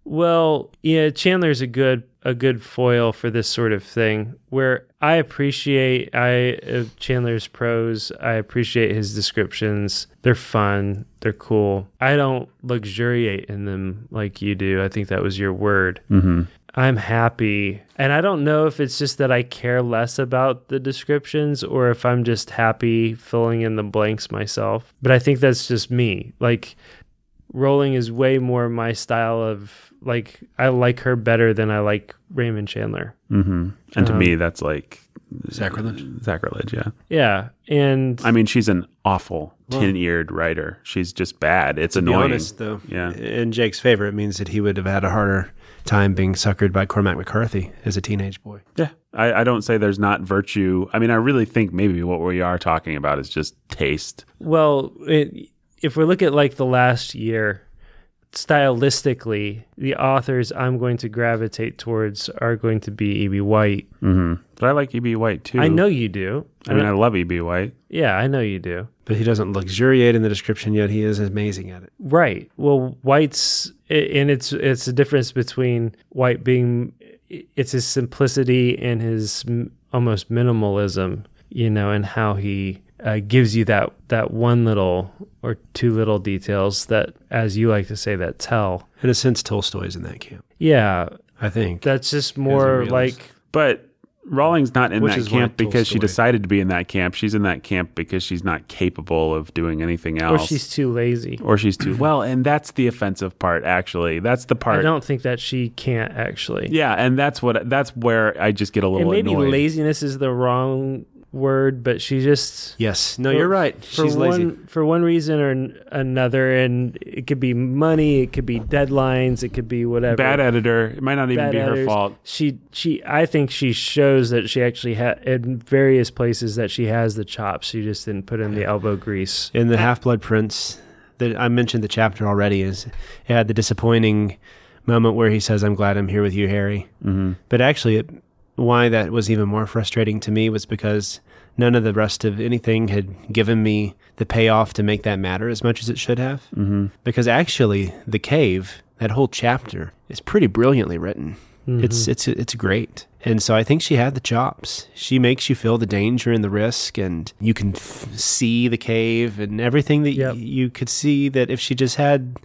Well, yeah, Chandler's a good a good foil for this sort of thing where I appreciate I uh, Chandler's prose, I appreciate his descriptions. They're fun, they're cool. I don't luxuriate in them like you do. I think that was your word. mhm. I'm happy. And I don't know if it's just that I care less about the descriptions or if I'm just happy filling in the blanks myself. But I think that's just me. Like Rowling is way more my style of like I like her better than I like Raymond Chandler. Mhm. And to Um, me, that's like Sacrilege. Sacrilege, yeah. Yeah. And I mean, she's an awful tin-eared writer. She's just bad. It's To be annoying. honest, though, Yeah. in Jake's favor, it means that he would have had a harder time being suckered by Cormac McCarthy as a teenage boy. Yeah, I, I don't say there's not virtue. I mean, I really think maybe what we are talking about is just taste. Well, it, if we look at like the last year, stylistically, the authors I'm going to gravitate towards are going to be E.B. White. hmm But I like E.B. White too. I know you do. I mean, I love E.B. White. yeah, I know you do. But he doesn't luxuriate in the description yet. He is amazing at it. Right. Well, White's and it's it's a difference between White being it's his simplicity and his almost minimalism, you know, and how he uh, gives you that that one little or two little details that, as you like to say, that tell. In a sense, Tolstoy's in that camp. Yeah, I think. that's just more like But Rowling's not in Which that is camp because she decided to be in that camp. She's in that camp because she's not capable of doing anything else. Or she's too lazy. or she's too well, and that's the offensive part. Actually, that's the part I don't think that she can't actually. Yeah, and that's what that's where I just get a and little maybe annoyed. laziness is the wrong word, but she just Yes. No, for- you're right. For She's one, lazy. for one reason or n- another, and it could be money, it could be deadlines, it could be whatever. Bad editor. It might not even Bad be her fault. She, she, I think she shows that she actually had in various places that she has the chops. She just didn't put in the elbow grease. In the Half Blood Prince, that I mentioned the chapter already is it had the disappointing moment where he says, "I'm glad I'm here with you, Harry." hmm But actually, it, why that was even more frustrating to me was because none of the rest of anything had given me the payoff to make that matter as much as it should have. hmm Because actually, the cave, that whole chapter, is pretty brilliantly written. It's it's it's great, and so I think she had the chops. She makes you feel the danger and the risk, and you can f- see the cave and everything that Yep. y- you could see. That if she just had,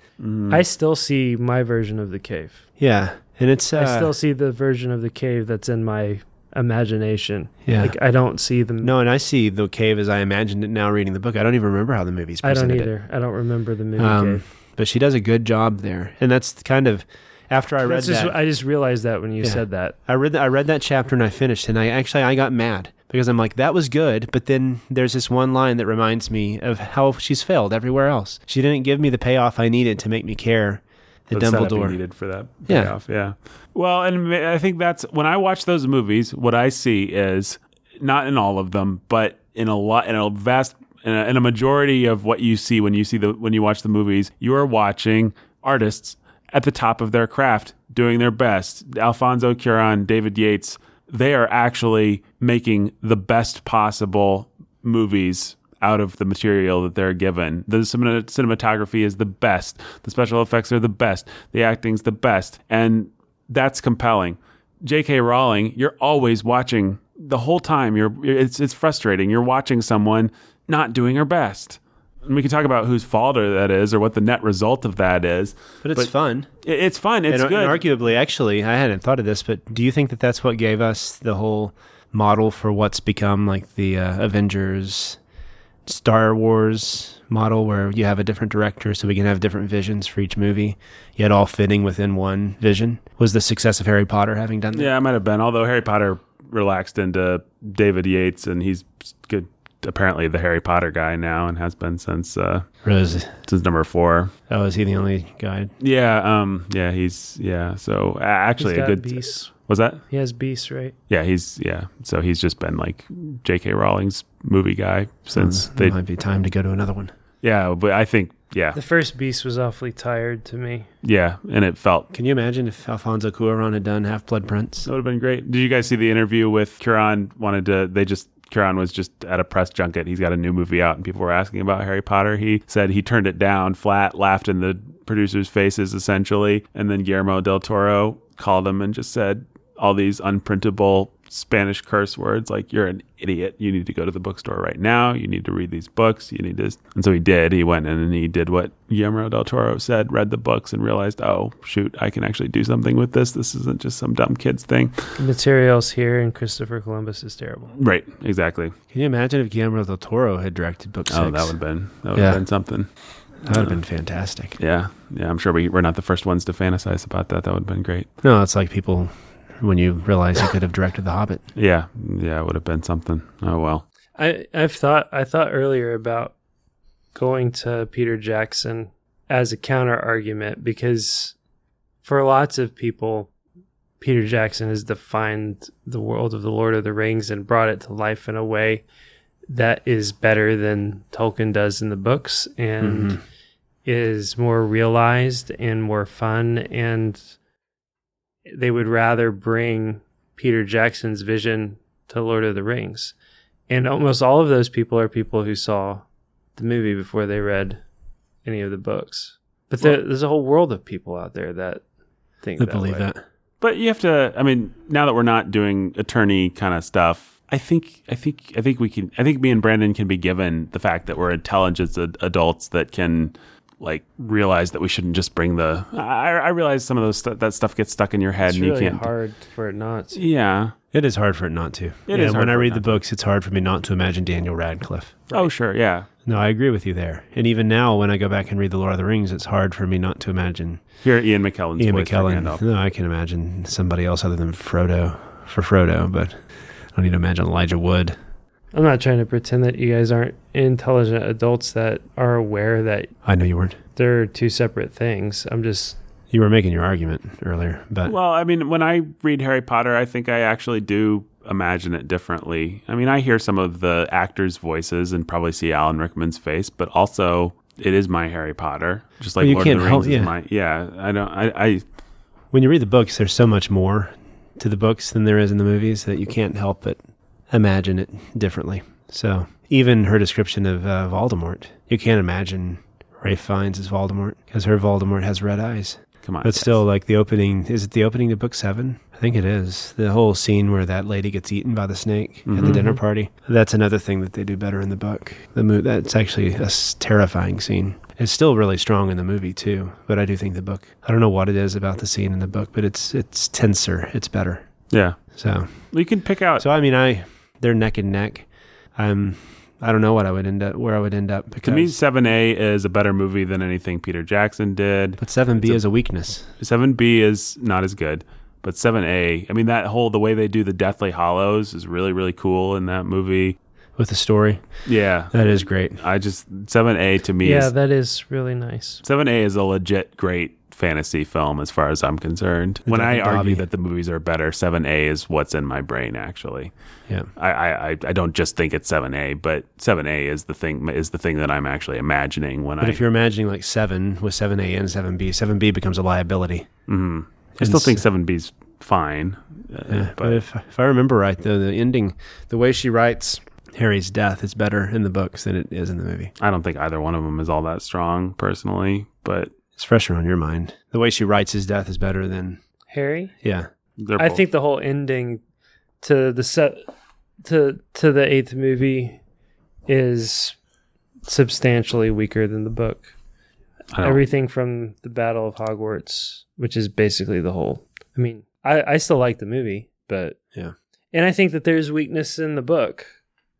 I still see my version of the cave. yeah, and it's uh, I still see the version of the cave that's in my imagination. yeah. Like I don't see them. no, and I see the cave as I imagined it now reading the book. I don't even remember how the movie's presented. I don't presented it. either. I don't remember the movie Um, cave. but she does a good job there, and that's kind of after I read That's just, that. I just realized that when you Yeah. said that. I read that I read that chapter and I finished and I actually I got mad because I'm like that was good but then there's this one line that reminds me of how she's failed everywhere else. She didn't give me the payoff I needed to make me care The Dumbledore. needed for that Yeah. payoff. Yeah. Well, and I think that's when I watch those movies. What I see is not in all of them, but in a lot, in a vast, in a, in a majority of what you see when you see the when you watch the movies, you are watching artists at the top of their craft, doing their best. Alfonso Cuarón, David Yates, they are actually making the best possible movies out of the material that they're given. The cinematography is the best. The special effects are the best. The acting's the best. And that's compelling. J.K. Rowling, you're always watching the whole time. You're it's it's frustrating. You're watching someone not doing her best. And we can talk about whose fault that is or what the net result of that is. But it's But fun. It- It's fun. It's and, good. and arguably actually I hadn't thought of this but do you think that that's what gave us the whole model for what's become like the uh, Avengers Star Wars model where you have a different director so we can have different visions for each movie yet all fitting within one vision was the success of Harry Potter having done that Yeah, it might have been. Although Harry Potter relaxed into David Yates, and he's good. Apparently, the Harry Potter guy now, and has been since uh, Rose since number four. oh is he the only guy Yeah, um, yeah, he's yeah. So uh, actually, He's a got good beasts. Was that. He has beasts, right? Yeah, he's yeah. So he's just been like J.K. Rowling's movie guy since Hmm, they. might be time to go to another one Yeah, but I think yeah, The first beast was awfully tired to me. yeah, and it felt can you imagine if Alfonso Cuarón had done Half Blood Prince That would have been great. Did you guys see the interview with Cuarón? Wanted to, they just, Cuarón was just at a press junket. He's got a new movie out, and people were asking about Harry Potter. He said he turned it down flat, laughed in the producers' faces essentially. And then Guillermo del Toro called him and just said all these unprintable Spanish curse words like, you're an idiot. You need to go to the bookstore right now. You need to read these books. You need to. And so he did. He went in and he did what Guillermo del Toro said, read the books, and realized, oh, shoot, I can actually do something with this. This isn't just some dumb kid's thing. The materials here in Christopher Columbus is terrible. Right, exactly. can you imagine if Guillermo del Toro had directed book Oh, that would have been that would Yeah. have been something. that would have been fantastic Yeah, yeah. I'm sure we we're not the first ones to fantasize about that. That would have been great. No, it's like people when you realize you could have directed The Hobbit. Yeah, yeah. It would have been something. Oh well. I I've thought I thought earlier about going to Peter Jackson as a counter argument because for lots of people Peter Jackson has defined the world of the Lord of the Rings and brought it to life in a way that is better than Tolkien does in the books and mm-hmm. is more realized and more fun and they would rather bring Peter Jackson's vision to Lord of the Rings. And almost all of those people are people who saw the movie before they read any of the books. But there, there's a whole world of people out there that think I that believe way. that. But you have to. I mean, now that we're not doing attorney kind of stuff, I think, I think, I think we can. I think me and Brandon can be given the fact that we're intelligent adults that can like realize that we shouldn't just bring the. I, I realize some of those stu- that stuff gets stuck in your head It's and really you can't. hard for it not. to. Yeah. It is hard for it not to. It It is is. when I read the to. books, it's hard for me not to imagine Daniel Radcliffe. Oh, sure, yeah. No, I agree with you there. And even now, when I go back and read The Lord of the Rings, it's hard for me not to imagine Here, Ian McKellen's Ian voice for McKellen. Gandalf. No, I can imagine somebody else other than Frodo for Frodo, but I don't need to imagine Elijah Wood. I'm not trying to pretend that you guys aren't intelligent adults that are aware that I know you weren't. they're two separate things. I'm just You were making your argument earlier, but Well, I mean, when I read Harry Potter, I think I actually do imagine it differently. I mean, I hear some of the actors' voices and probably see Alan Rickman's face, but also it is my Harry Potter, just like Well, you Lord can't of the help- Rings is yeah. my. Yeah, I don't. I, I when you read the books, there's so much more to the books than there is in the movies that you can't help but imagine it differently. So even her description of uh, Voldemort, you can't imagine Ralph Fiennes as Voldemort because her Voldemort has red eyes. come on. But still, like the opening, is it the opening to book seven? I think it is. The whole scene where that lady gets eaten by the snake at the Mhm. dinner party. That's another thing that they do better in the book. The mo- that's actually a terrifying scene. It's still really strong in the movie too, but I do think the book. I don't know what it is about the scene in the book, but it's it's tenser. It's better. yeah, So, you can pick out. so I mean, I they're neck and neck. I'm. I don't know what I would end up where I would end up because to me, Seven A is a better movie than anything Peter Jackson did. but seven B is a weakness. Seven B is not as good, but Seven A. I mean, that whole the way they do the Deathly Hallows is really really cool in that movie. with the story. Yeah, That is great. I just Seven A to me yeah, is that is really nice. Seven A is a legit great fantasy film as far as I'm concerned. When I Deathly argue that the movies are better, Seven A is what's in my brain. Actually, Yeah. I, I I don't just think it's Seven A, but Seven A is the thing is the thing that I'm actually imagining when But I. if you're imagining like seven with seven A and seven B, seven B becomes a liability. Mhm. I still think Seven B's fine, uh, Yeah, but but if if I remember right, though, the ending, the way she writes Harry's death is better in the books than it is in the movie. I don't think either one of them is all that strong personally. But It's fresher on your mind. The way she writes his death is better than Harry, yeah. they're I both- think the whole ending to the set to to the eighth movie is substantially weaker than the book. Everything from the Battle of Hogwarts, which is basically the whole. I mean, I, I still like the movie, but Yeah. and I think that there's weakness in the book,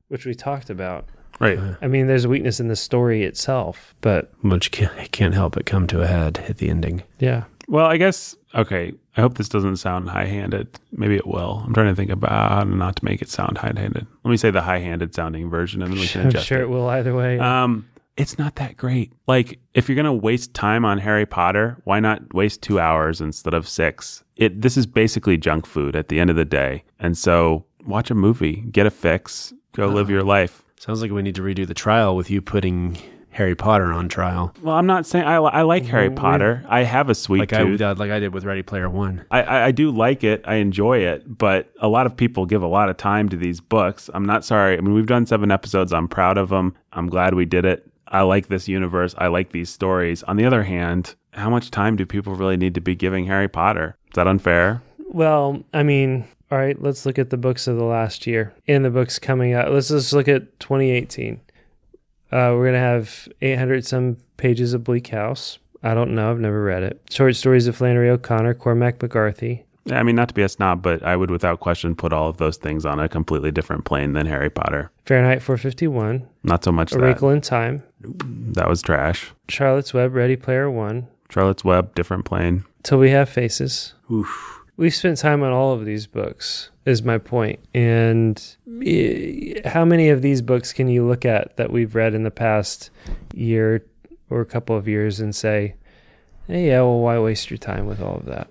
which we talked about. Right. I mean, there's a weakness in the story itself, but Which can't, can't help but come to a head at the ending. yeah, Well, I guess okay. I hope this doesn't sound high-handed. Maybe it will. I'm trying to think about how not to make it sound high-handed. Let me say the high-handed sounding version, and then we can I'm adjust sure it. it will either way. Um, it's not that great. Like, if you're gonna waste time on Harry Potter, why not waste two hours instead of six? It this is basically junk food at the end of the day, and so watch a movie, get a fix, go live your life. Sounds like we need to redo the trial with you putting Harry Potter on trial, Well, I'm not saying I, I like Harry Mhm. Potter. I have a sweet like I tooth. like I did with Ready Player One. I, I, I do like it. I enjoy it, but a lot of people give a lot of time to these books. I'm not sorry. I mean, we've done seven episodes. I'm proud of them. I'm glad we did it. I like this universe. I like these stories. On the other hand, how much time do people really need to be giving Harry Potter? Is that unfair? Well, I mean, all right, let's look at the books of the last year and the books coming out. Let's just look at 2018. Uh, we're going to have 800 some pages of Bleak House. I don't know. I've never read it. Short stories of Flannery O'Connor, Cormac McCarthy. Yeah, I mean, not to be a snob, but I would without question put all of those things on a completely different plane than Harry Potter. Fahrenheit 451, Not so much A that. Wrinkle in Time, That was trash. Charlotte's Web, Ready Player One, Charlotte's Web, different plane. Till We Have Faces. Oof. We've spent time on all of these books, is my point. And eh, how many of these books can you look at that we've read in the past year or a couple of years and say, hey, yeah, well, why waste your time with all of that?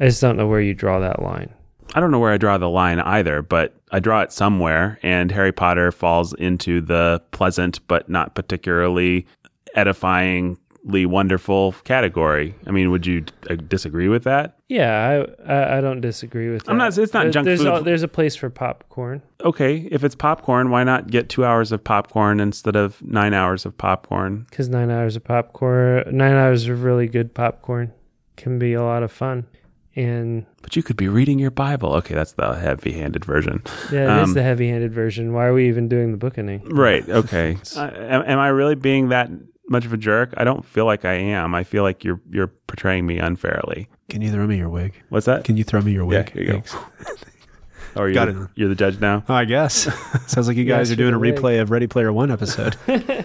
I just don't know where you draw that line. I don't know where I draw the line either, but I draw it somewhere, and Harry Potter falls into the pleasant but not particularly wonderful category. I mean, would you uh, disagree with that? Yeah, I I, I don't disagree with that. I'm not- it's not There- junk there's food. A, there's a place for popcorn. Okay, if it's popcorn, why not get two hours of popcorn instead of nine hours of popcorn? because nine hours of popcorn, nine hours of really good popcorn can be a lot of fun. And But you could be reading your Bible. Okay, that's the heavy handed version. yeah, it is Um, the heavy handed version. Why are we even doing the book ending? Right, okay. uh, am, am I really being that much of a jerk? I don't feel like I am. I feel like you're you're portraying me unfairly. Can you throw me your wig? What's that? Can you throw me your wig? Yeah, here you go. Thanks. Or oh, you're, Got the, it. you're the judge now? Oh, I guess. Sounds like you guys Yes, are doing a for the leg. replay of Ready Player One episode.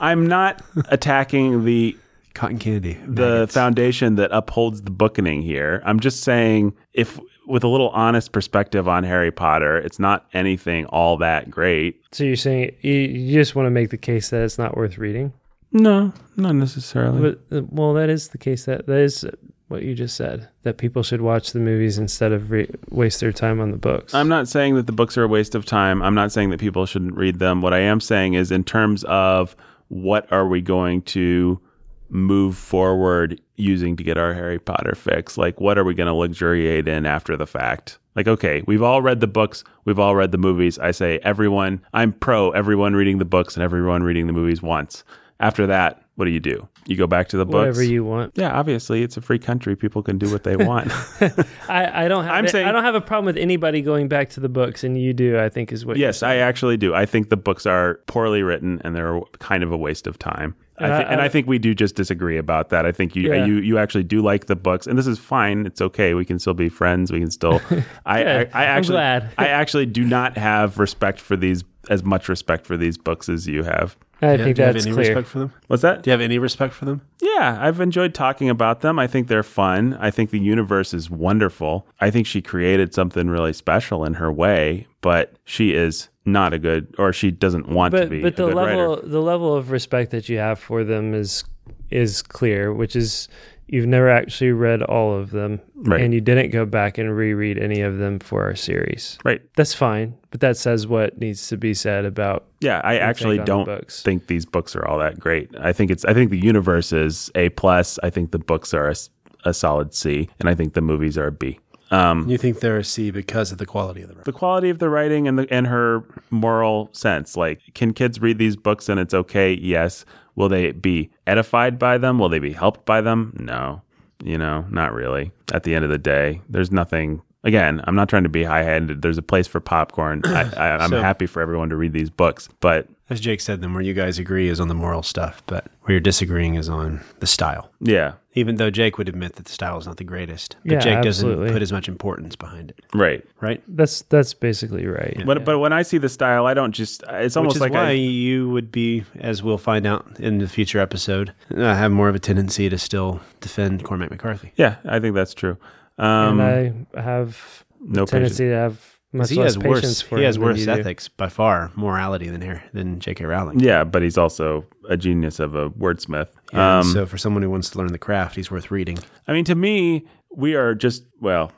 I'm not attacking the Cotton candy. the Maggots. foundation that upholds the bookening here. I'm just saying if with a little honest perspective on Harry Potter, it's not anything all that great. So you're saying you, you just want to make the case that it's not worth reading? No, not necessarily. But uh, well, that is the case. That that is what you just said. That people should watch the movies instead of re- waste their time on the books. I'm not saying that the books are a waste of time. I'm not saying that people shouldn't read them. What I am saying is, in terms of what are we going to move forward using to get our Harry Potter fix? Like, what are we going to luxuriate in after the fact? Like, okay, we've all read the books, we've all read the movies. I say everyone, I'm pro everyone reading the books and everyone reading the movies once. After that, what do you do? You go back to the books. Whatever you want. yeah, obviously, it's a free country. People can do what they want. I, I don't have. I'm it- saying- I don't have a problem with anybody going back to the books, and you do. I think is what. Yes, I actually do. I think the books are poorly written and they're kind of a waste of time. I And thi- I- and I- think we do just disagree about that. I think you Yeah. you you actually do like the books, and this is fine. It's okay. We can still be friends. We can still. I, I. I I'm actually glad. I actually do not have respect for these as much respect for these books as you have. I Do you- think do you have that's any clear. respect for them? What's that? Do you have any respect for them? Yeah, I've enjoyed talking about them. I think they're fun. I think the universe is wonderful. I think she created something really special in her way, but she is not a good, or she doesn't want to be. but a the good level writer. the level of respect that you have for them is is clear, which is you've never actually read all of them, Right. and you didn't go back and reread any of them for our series. Right. That's fine, but that says what needs to be said about. Yeah, I actually take on the don't books. think these books are all that great. I think it's. I think the universe is a plus. I think the books are a solid C, and I think the movies are a B. Um, You think they're a C because of the quality of the the quality of the writing and the and her moral sense. Like, can kids read these books and it's okay? Yes. Will they be edified by them? Will they be helped by them? No. You know, not really. At the end of the day, there's nothing. Again, I'm not trying to be high-handed. There's a place for popcorn. I, I, I'm So- happy for everyone to read these books, but As Jake said, then where you guys agree is on the moral stuff, but where you're disagreeing is on the style. yeah, Even though Jake would admit that the style is not the greatest, but Yeah, Jake absolutely. doesn't put as much importance behind it, right. right? That's that's basically right. But but when I see the style, I don't just. It's almost Which is like why I, you would be, as we'll find out in the future episode, uh, have more of a tendency to still defend Cormac McCarthy. yeah, I think that's true. Um, and I have no a tendency to have much he less has patience worse, for he has worse you do. ethics by far, morality than her than J.K. Rowling. Yeah, but he's also a genius of a wordsmith. Yeah, um, so for someone who wants to learn the craft, he's worth reading. I mean, to me, we are just well.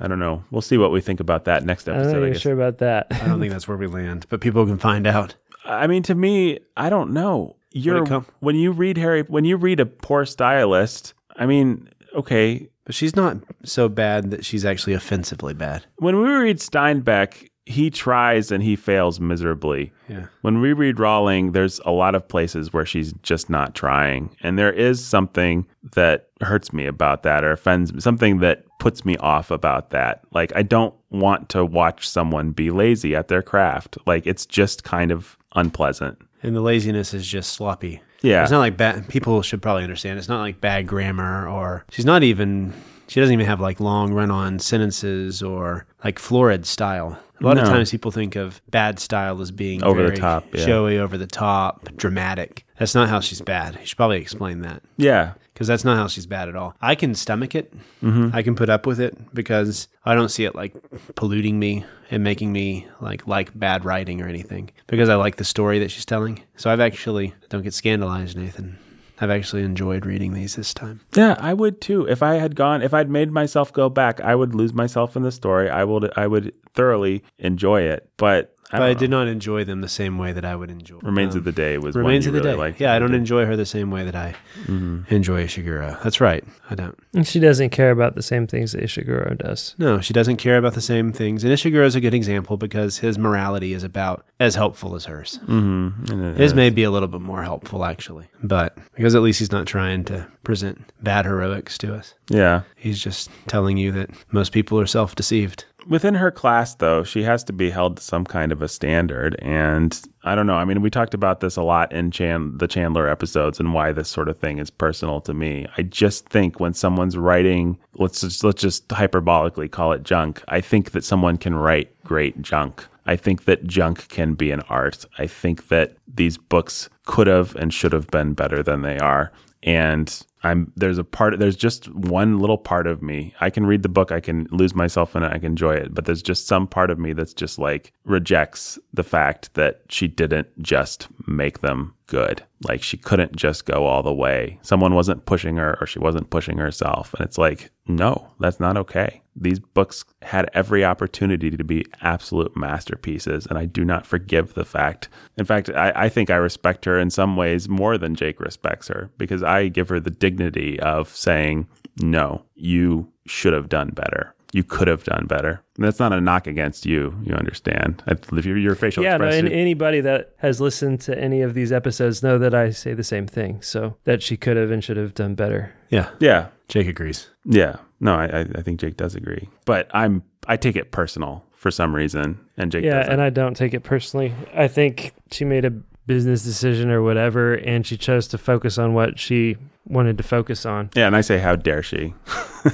I don't know. We'll see what we think about that next episode. I'm not episode. I guess. sure about that. I don't think that's where we land, but people can find out. I mean, to me, I don't know. You're come- when you read Harry, when you read a poor stylist. I mean, okay. But she's not so bad that she's actually offensively bad. When we read Steinbeck, he tries and he fails miserably. Yeah. When we read Rowling, there's a lot of places where she's just not trying. And there is something that hurts me about that or offends me, something that puts me off about that. Like, I don't want to watch someone be lazy at their craft. Like, it's just kind of unpleasant. And the laziness is just sloppy. Yeah. It's not like bad. People should probably understand. It's not like bad grammar or she's not even. She doesn't even have like long run-on sentences or like florid style. A lot of times people think of bad style as being Over the top, yeah. showy, over the top, dramatic. That's not how she's bad. You should probably explain that Yeah. Because that's not how she's bad at all. I can stomach it. Mm-hmm. I can put up with it because I don't see it like polluting me and making me like like bad writing or anything because I like the story that she's telling. So I've actually don't get scandalized, Nathan. I've actually enjoyed reading these this time. Yeah, I would too. If I had gone, if I'd made myself go back, I would lose myself in the story. I would, I would thoroughly enjoy it. But I, But I don't did not enjoy them the same way that I would enjoy. Remains um, of the Day was Remains one of you the really Day. liked. yeah, I don't did. enjoy her the same way that I Mm-hmm. enjoy Ishiguro. That's right. I don't. And she doesn't care about the same things that Ishiguro does. No, she doesn't care about the same things. And Ishiguro is a good example because his morality is about as helpful as hers. Mm-hmm. His is. may be a little bit more helpful, actually. But because at least he's not trying to present bad heroics to us, Yeah. he's just telling you that most people are self deceived. Within her class though she has to be held to some kind of a standard and i don't know i mean we talked about this a lot in Chan- the chandler episodes and why this sort of thing is personal to me i just think when someone's writing let's just let's just hyperbolically call it junk i think that someone can write great junk I think that junk can be an art. I think that these books could have and should have been better than they are. And I'm there's a part there's just one little part of me. I can read the book, I can lose myself in it, I can enjoy it, but there's just some part of me that's just like rejects the fact that she didn't just make them good. Like she couldn't just go all the way. Someone wasn't pushing her or she wasn't pushing herself. And it's like, no, that's not okay. These books had every opportunity to be absolute masterpieces, and I do not forgive the fact. In fact, I, I think I respect her in some ways more than Jake respects her because I give her the dignity of saying, no, you should have done better. You could have done better. And that's not a knock against you. You understand? If your, your facial yeah, no, expression. and anybody that has listened to any of these episodes know that I say the same thing. So that she could have and should have done better. Yeah, yeah, Jake agrees. yeah. No, I, I think Jake does agree, but I'm I take it personal for some reason, and Jake yeah, doesn't. and I don't take it personally. I think she made a business decision or whatever, and she chose to focus on what she wanted to focus on. yeah, and I say, how dare she?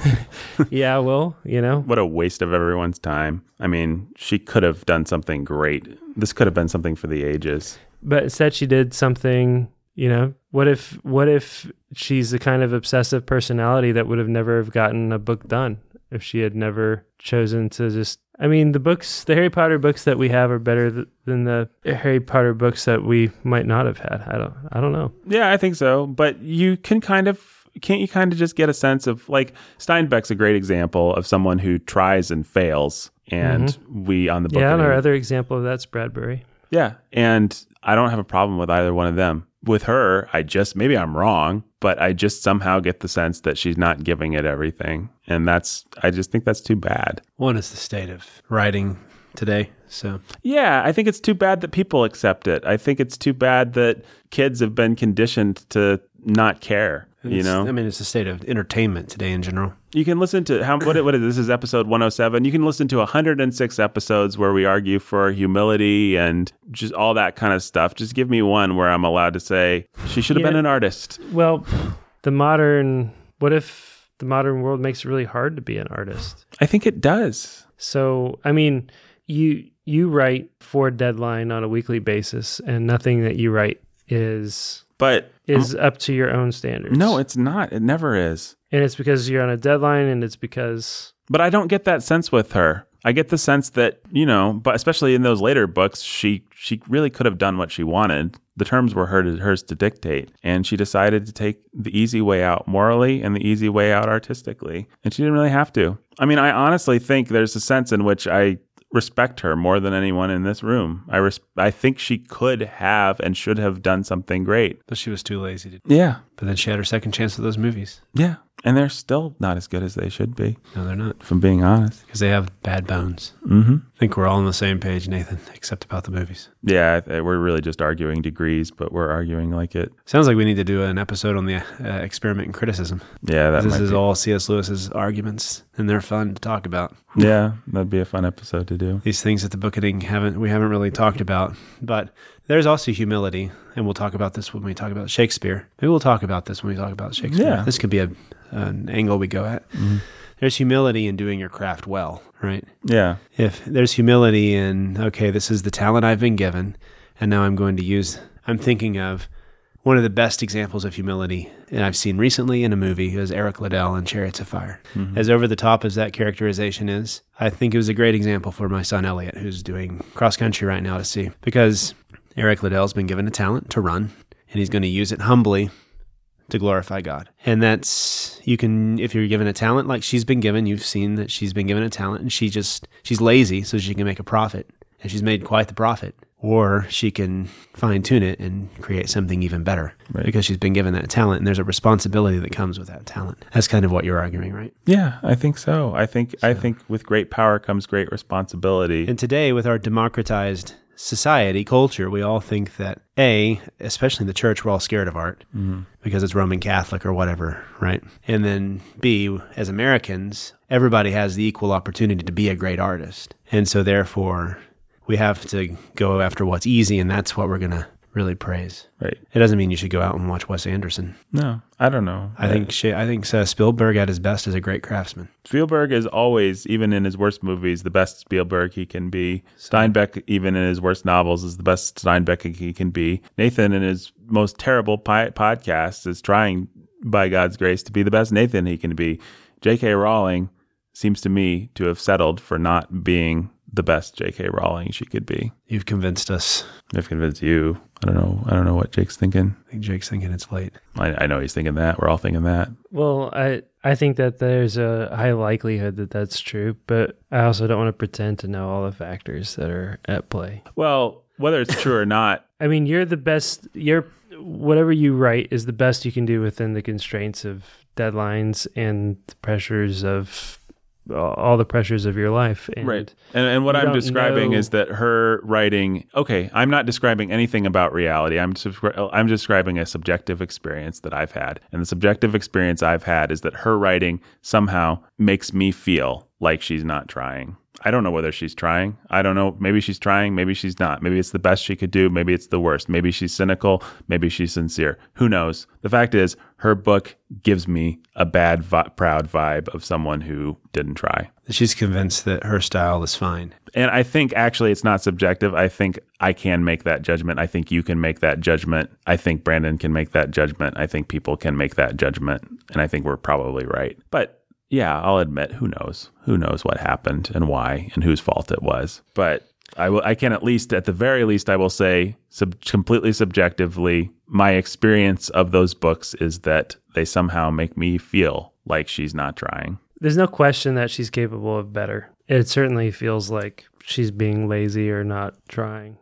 yeah, well, you know, What a waste of everyone's time. I mean, she could have done something great. This could have been something for the ages. but instead she did something. You know, what if what if she's the kind of obsessive personality that would have never have gotten a book done if she had never chosen to just. I mean, the books, the Harry Potter books that we have are better th- than the Harry Potter books that we might not have had. I don't, I don't know. Yeah, I think so. But you can kind of can't you kind of just get a sense of like Steinbeck's a great example of someone who tries and fails. And we on the book. Mm-hmm. Yeah, and our other example of that's Bradbury. Yeah. And I don't have a problem with either one of them. With her, I just maybe I'm wrong, but I just somehow get the sense that she's not giving it everything. And that's I just think that's too bad. One is the state of writing today. So Yeah, I think it's too bad that people accept it. I think it's too bad that kids have been conditioned to not care. You It's- know, I mean, it's the state of entertainment today in general. You can listen to how what, what is this is episode 107. You can listen to 106 episodes where we argue for humility and just all that kind of stuff. Just give me one where I'm allowed to say she should have Yeah. been an artist. Well, the modern, what if the modern world makes it really hard to be an artist? I think it does. So, I mean, you you write for deadline on a weekly basis and nothing that you write is But is up to your own standards. no, it's not. It never is. and it's because you're on a deadline and it's because But I don't get that sense with her. I get the sense that, you know, but especially in those later books, she she really could have done what she wanted. The terms were her to, hers to dictate, and she decided to take the easy way out morally and the easy way out artistically. And she didn't really have to. I mean, I honestly think there's a sense in which I respect her more than anyone in this room. I res- I think she could have and should have done something great. But she was too lazy to. Yeah. But then she had her second chance with those movies. Yeah. And they're still not as good as they should be, No, they're not if I'm being honest. because they have bad bones. Mm-hmm. I think we're all on the same page, Nathan, except about the movies. Yeah, we're really just arguing degrees, but we're arguing like it. Sounds like we need to do an episode on the uh, experiment and criticism. Yeah, that this is be. all C.S. Lewis's arguments, and they're fun to talk about. Yeah, that'd be a fun episode to do. These things that the book haven't we haven't really talked about, but there's also humility, and we'll talk about this when we talk about Shakespeare. Maybe we'll talk about this when we talk about Shakespeare. Yeah. This could be a an angle we go at. Mm-hmm. There's humility in doing your craft well, right? Yeah, if there's humility in okay this is the talent i've been given and now i'm going to use i'm thinking of one of the best examples of humility and i've seen recently in a movie is eric liddell in chariots of fire mm-hmm. as over the top as that characterization is i think it was a great example for my son elliot who's doing cross country right now to see because eric liddell's been given a talent to run and he's going to use it humbly to glorify God. And that's you can if you're given a talent like she's been given, you've seen that she's been given a talent and she just she's lazy so she can make a profit. And she's made quite the profit. Or she can fine tune it and create something even better Right. because she's been given that talent and there's a responsibility that comes with that talent. That's kind of what you're arguing, right? yeah, I think so. I think I think with great power comes great responsibility. And today, with our democratized society, culture, we all think that A, especially in the church, we're all scared of art mm-hmm. because it's Roman Catholic or whatever, right? And then B, as Americans, everybody has the equal opportunity to be a great artist. And so therefore, we have to go after what's easy, and that's what we're going to really praise. Right. It doesn't mean you should go out and watch Wes Anderson. No, I don't know. I think Sha- I think uh, Spielberg at his best is a great craftsman. Spielberg is always, even in his worst movies, the best Spielberg he can be. Steinbeck, even in his worst novels, is the best Steinbeck he can be. Nathan, in his most terrible pi- podcasts, is trying, by God's grace, to be the best Nathan he can be. J.K. Rowling seems to me to have settled for not being the best J.K. Rowling she could be. You've convinced us. I've convinced you. I don't know. I don't know what Jake's thinking. I think Jake's thinking it's late. I, I know he's thinking that. We're all thinking that. Well, I I think that there's a high likelihood that that's true, but I also don't want to pretend to know all the factors that are at play. Well, whether it's true or not, I mean, you're the best. You're whatever you write is the best you can do within the constraints of deadlines and the pressures of all the pressures of your life. And right. And, and what I'm describing know- is that her writing. Okay, I'm not describing anything about reality. I'm I'm describing a subjective experience that I've had, and the subjective experience I've had is that her writing somehow makes me feel like she's not trying. I don't know whether she's trying. I don't know. Maybe she's trying. Maybe she's not. Maybe it's the best she could do. Maybe it's the worst. Maybe she's cynical. Maybe she's sincere. Who knows? The fact is, her book gives me a bad, vi- proud vibe of someone who didn't try. She's convinced that her style is fine. And I think actually it's not subjective. I think I can make that judgment. I think you can make that judgment. I think Brandon can make that judgment. I think people can make that judgment. And I think we're probably right. But yeah, I'll admit, who knows? Who knows what happened and why and whose fault it was. But I can at least, at the very least, I will say, sub- completely subjectively, my experience of those books is that they somehow make me feel like she's not trying. there's no question that she's capable of better. It certainly feels like she's being lazy or not trying.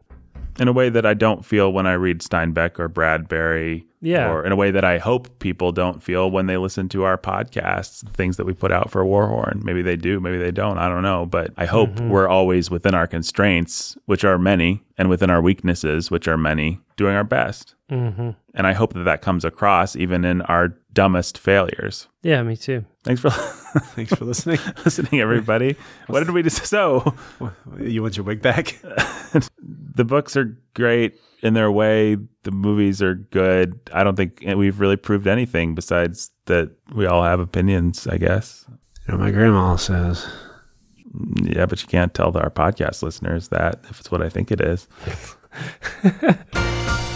In a way that I don't feel when I read Steinbeck or Bradbury. Yeah. Or in a way that I hope people don't feel when they listen to our podcasts, things that we put out for Warhorn. Maybe they do, maybe they don't. I don't know. But I hope we're always within our constraints, which are many, and within our weaknesses, which are many, doing our best. hmm And I hope that that comes across even in our dumbest failures. Yeah, me too. Thanks for Thanks for listening. listening, everybody. What did we just so? you want your wig back? The books are great in their way. The movies are good. I don't think we've really proved anything besides that we all have opinions, I guess. You know, my grandma says. Yeah, but you can't tell our podcast listeners that if it's what I think it is.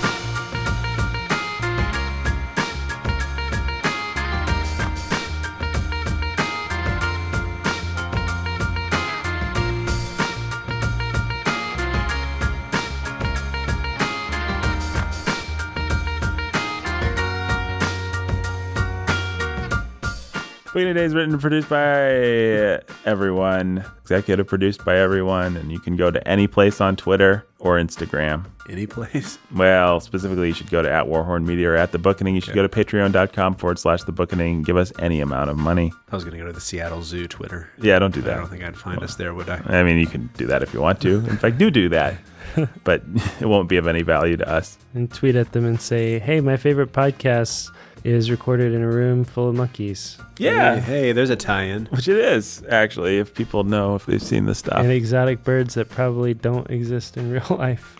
Weekly Day is written and produced by everyone, executive produced by everyone, and you can go to any place on Twitter or Instagram. Any place? Well, specifically, you should go to at Warhorn Media or at The Bookening. You should go to patreon.com forward slash The Bookening. Give us any amount of money. I was going to go to the Seattle Zoo Twitter. Yeah, don't do that. I don't think I'd find us there, would I? I mean, you can do that if you want to. In fact, do do that. but it won't be of any value to us. And tweet at them and say, hey, my favorite podcast is recorded in a room full of monkeys Hey, hey, there's a tie-in. Which it is, actually, if people know if they've seen this stuff. and exotic birds that probably don't exist in real life.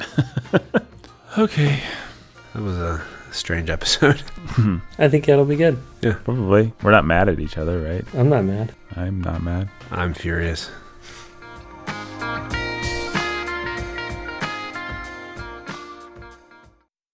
Okay. That was a strange episode. Hmm. I think that'll be good. Yeah. Probably. We're not mad at each other, right? I'm not mad. I'm not mad. I'm furious.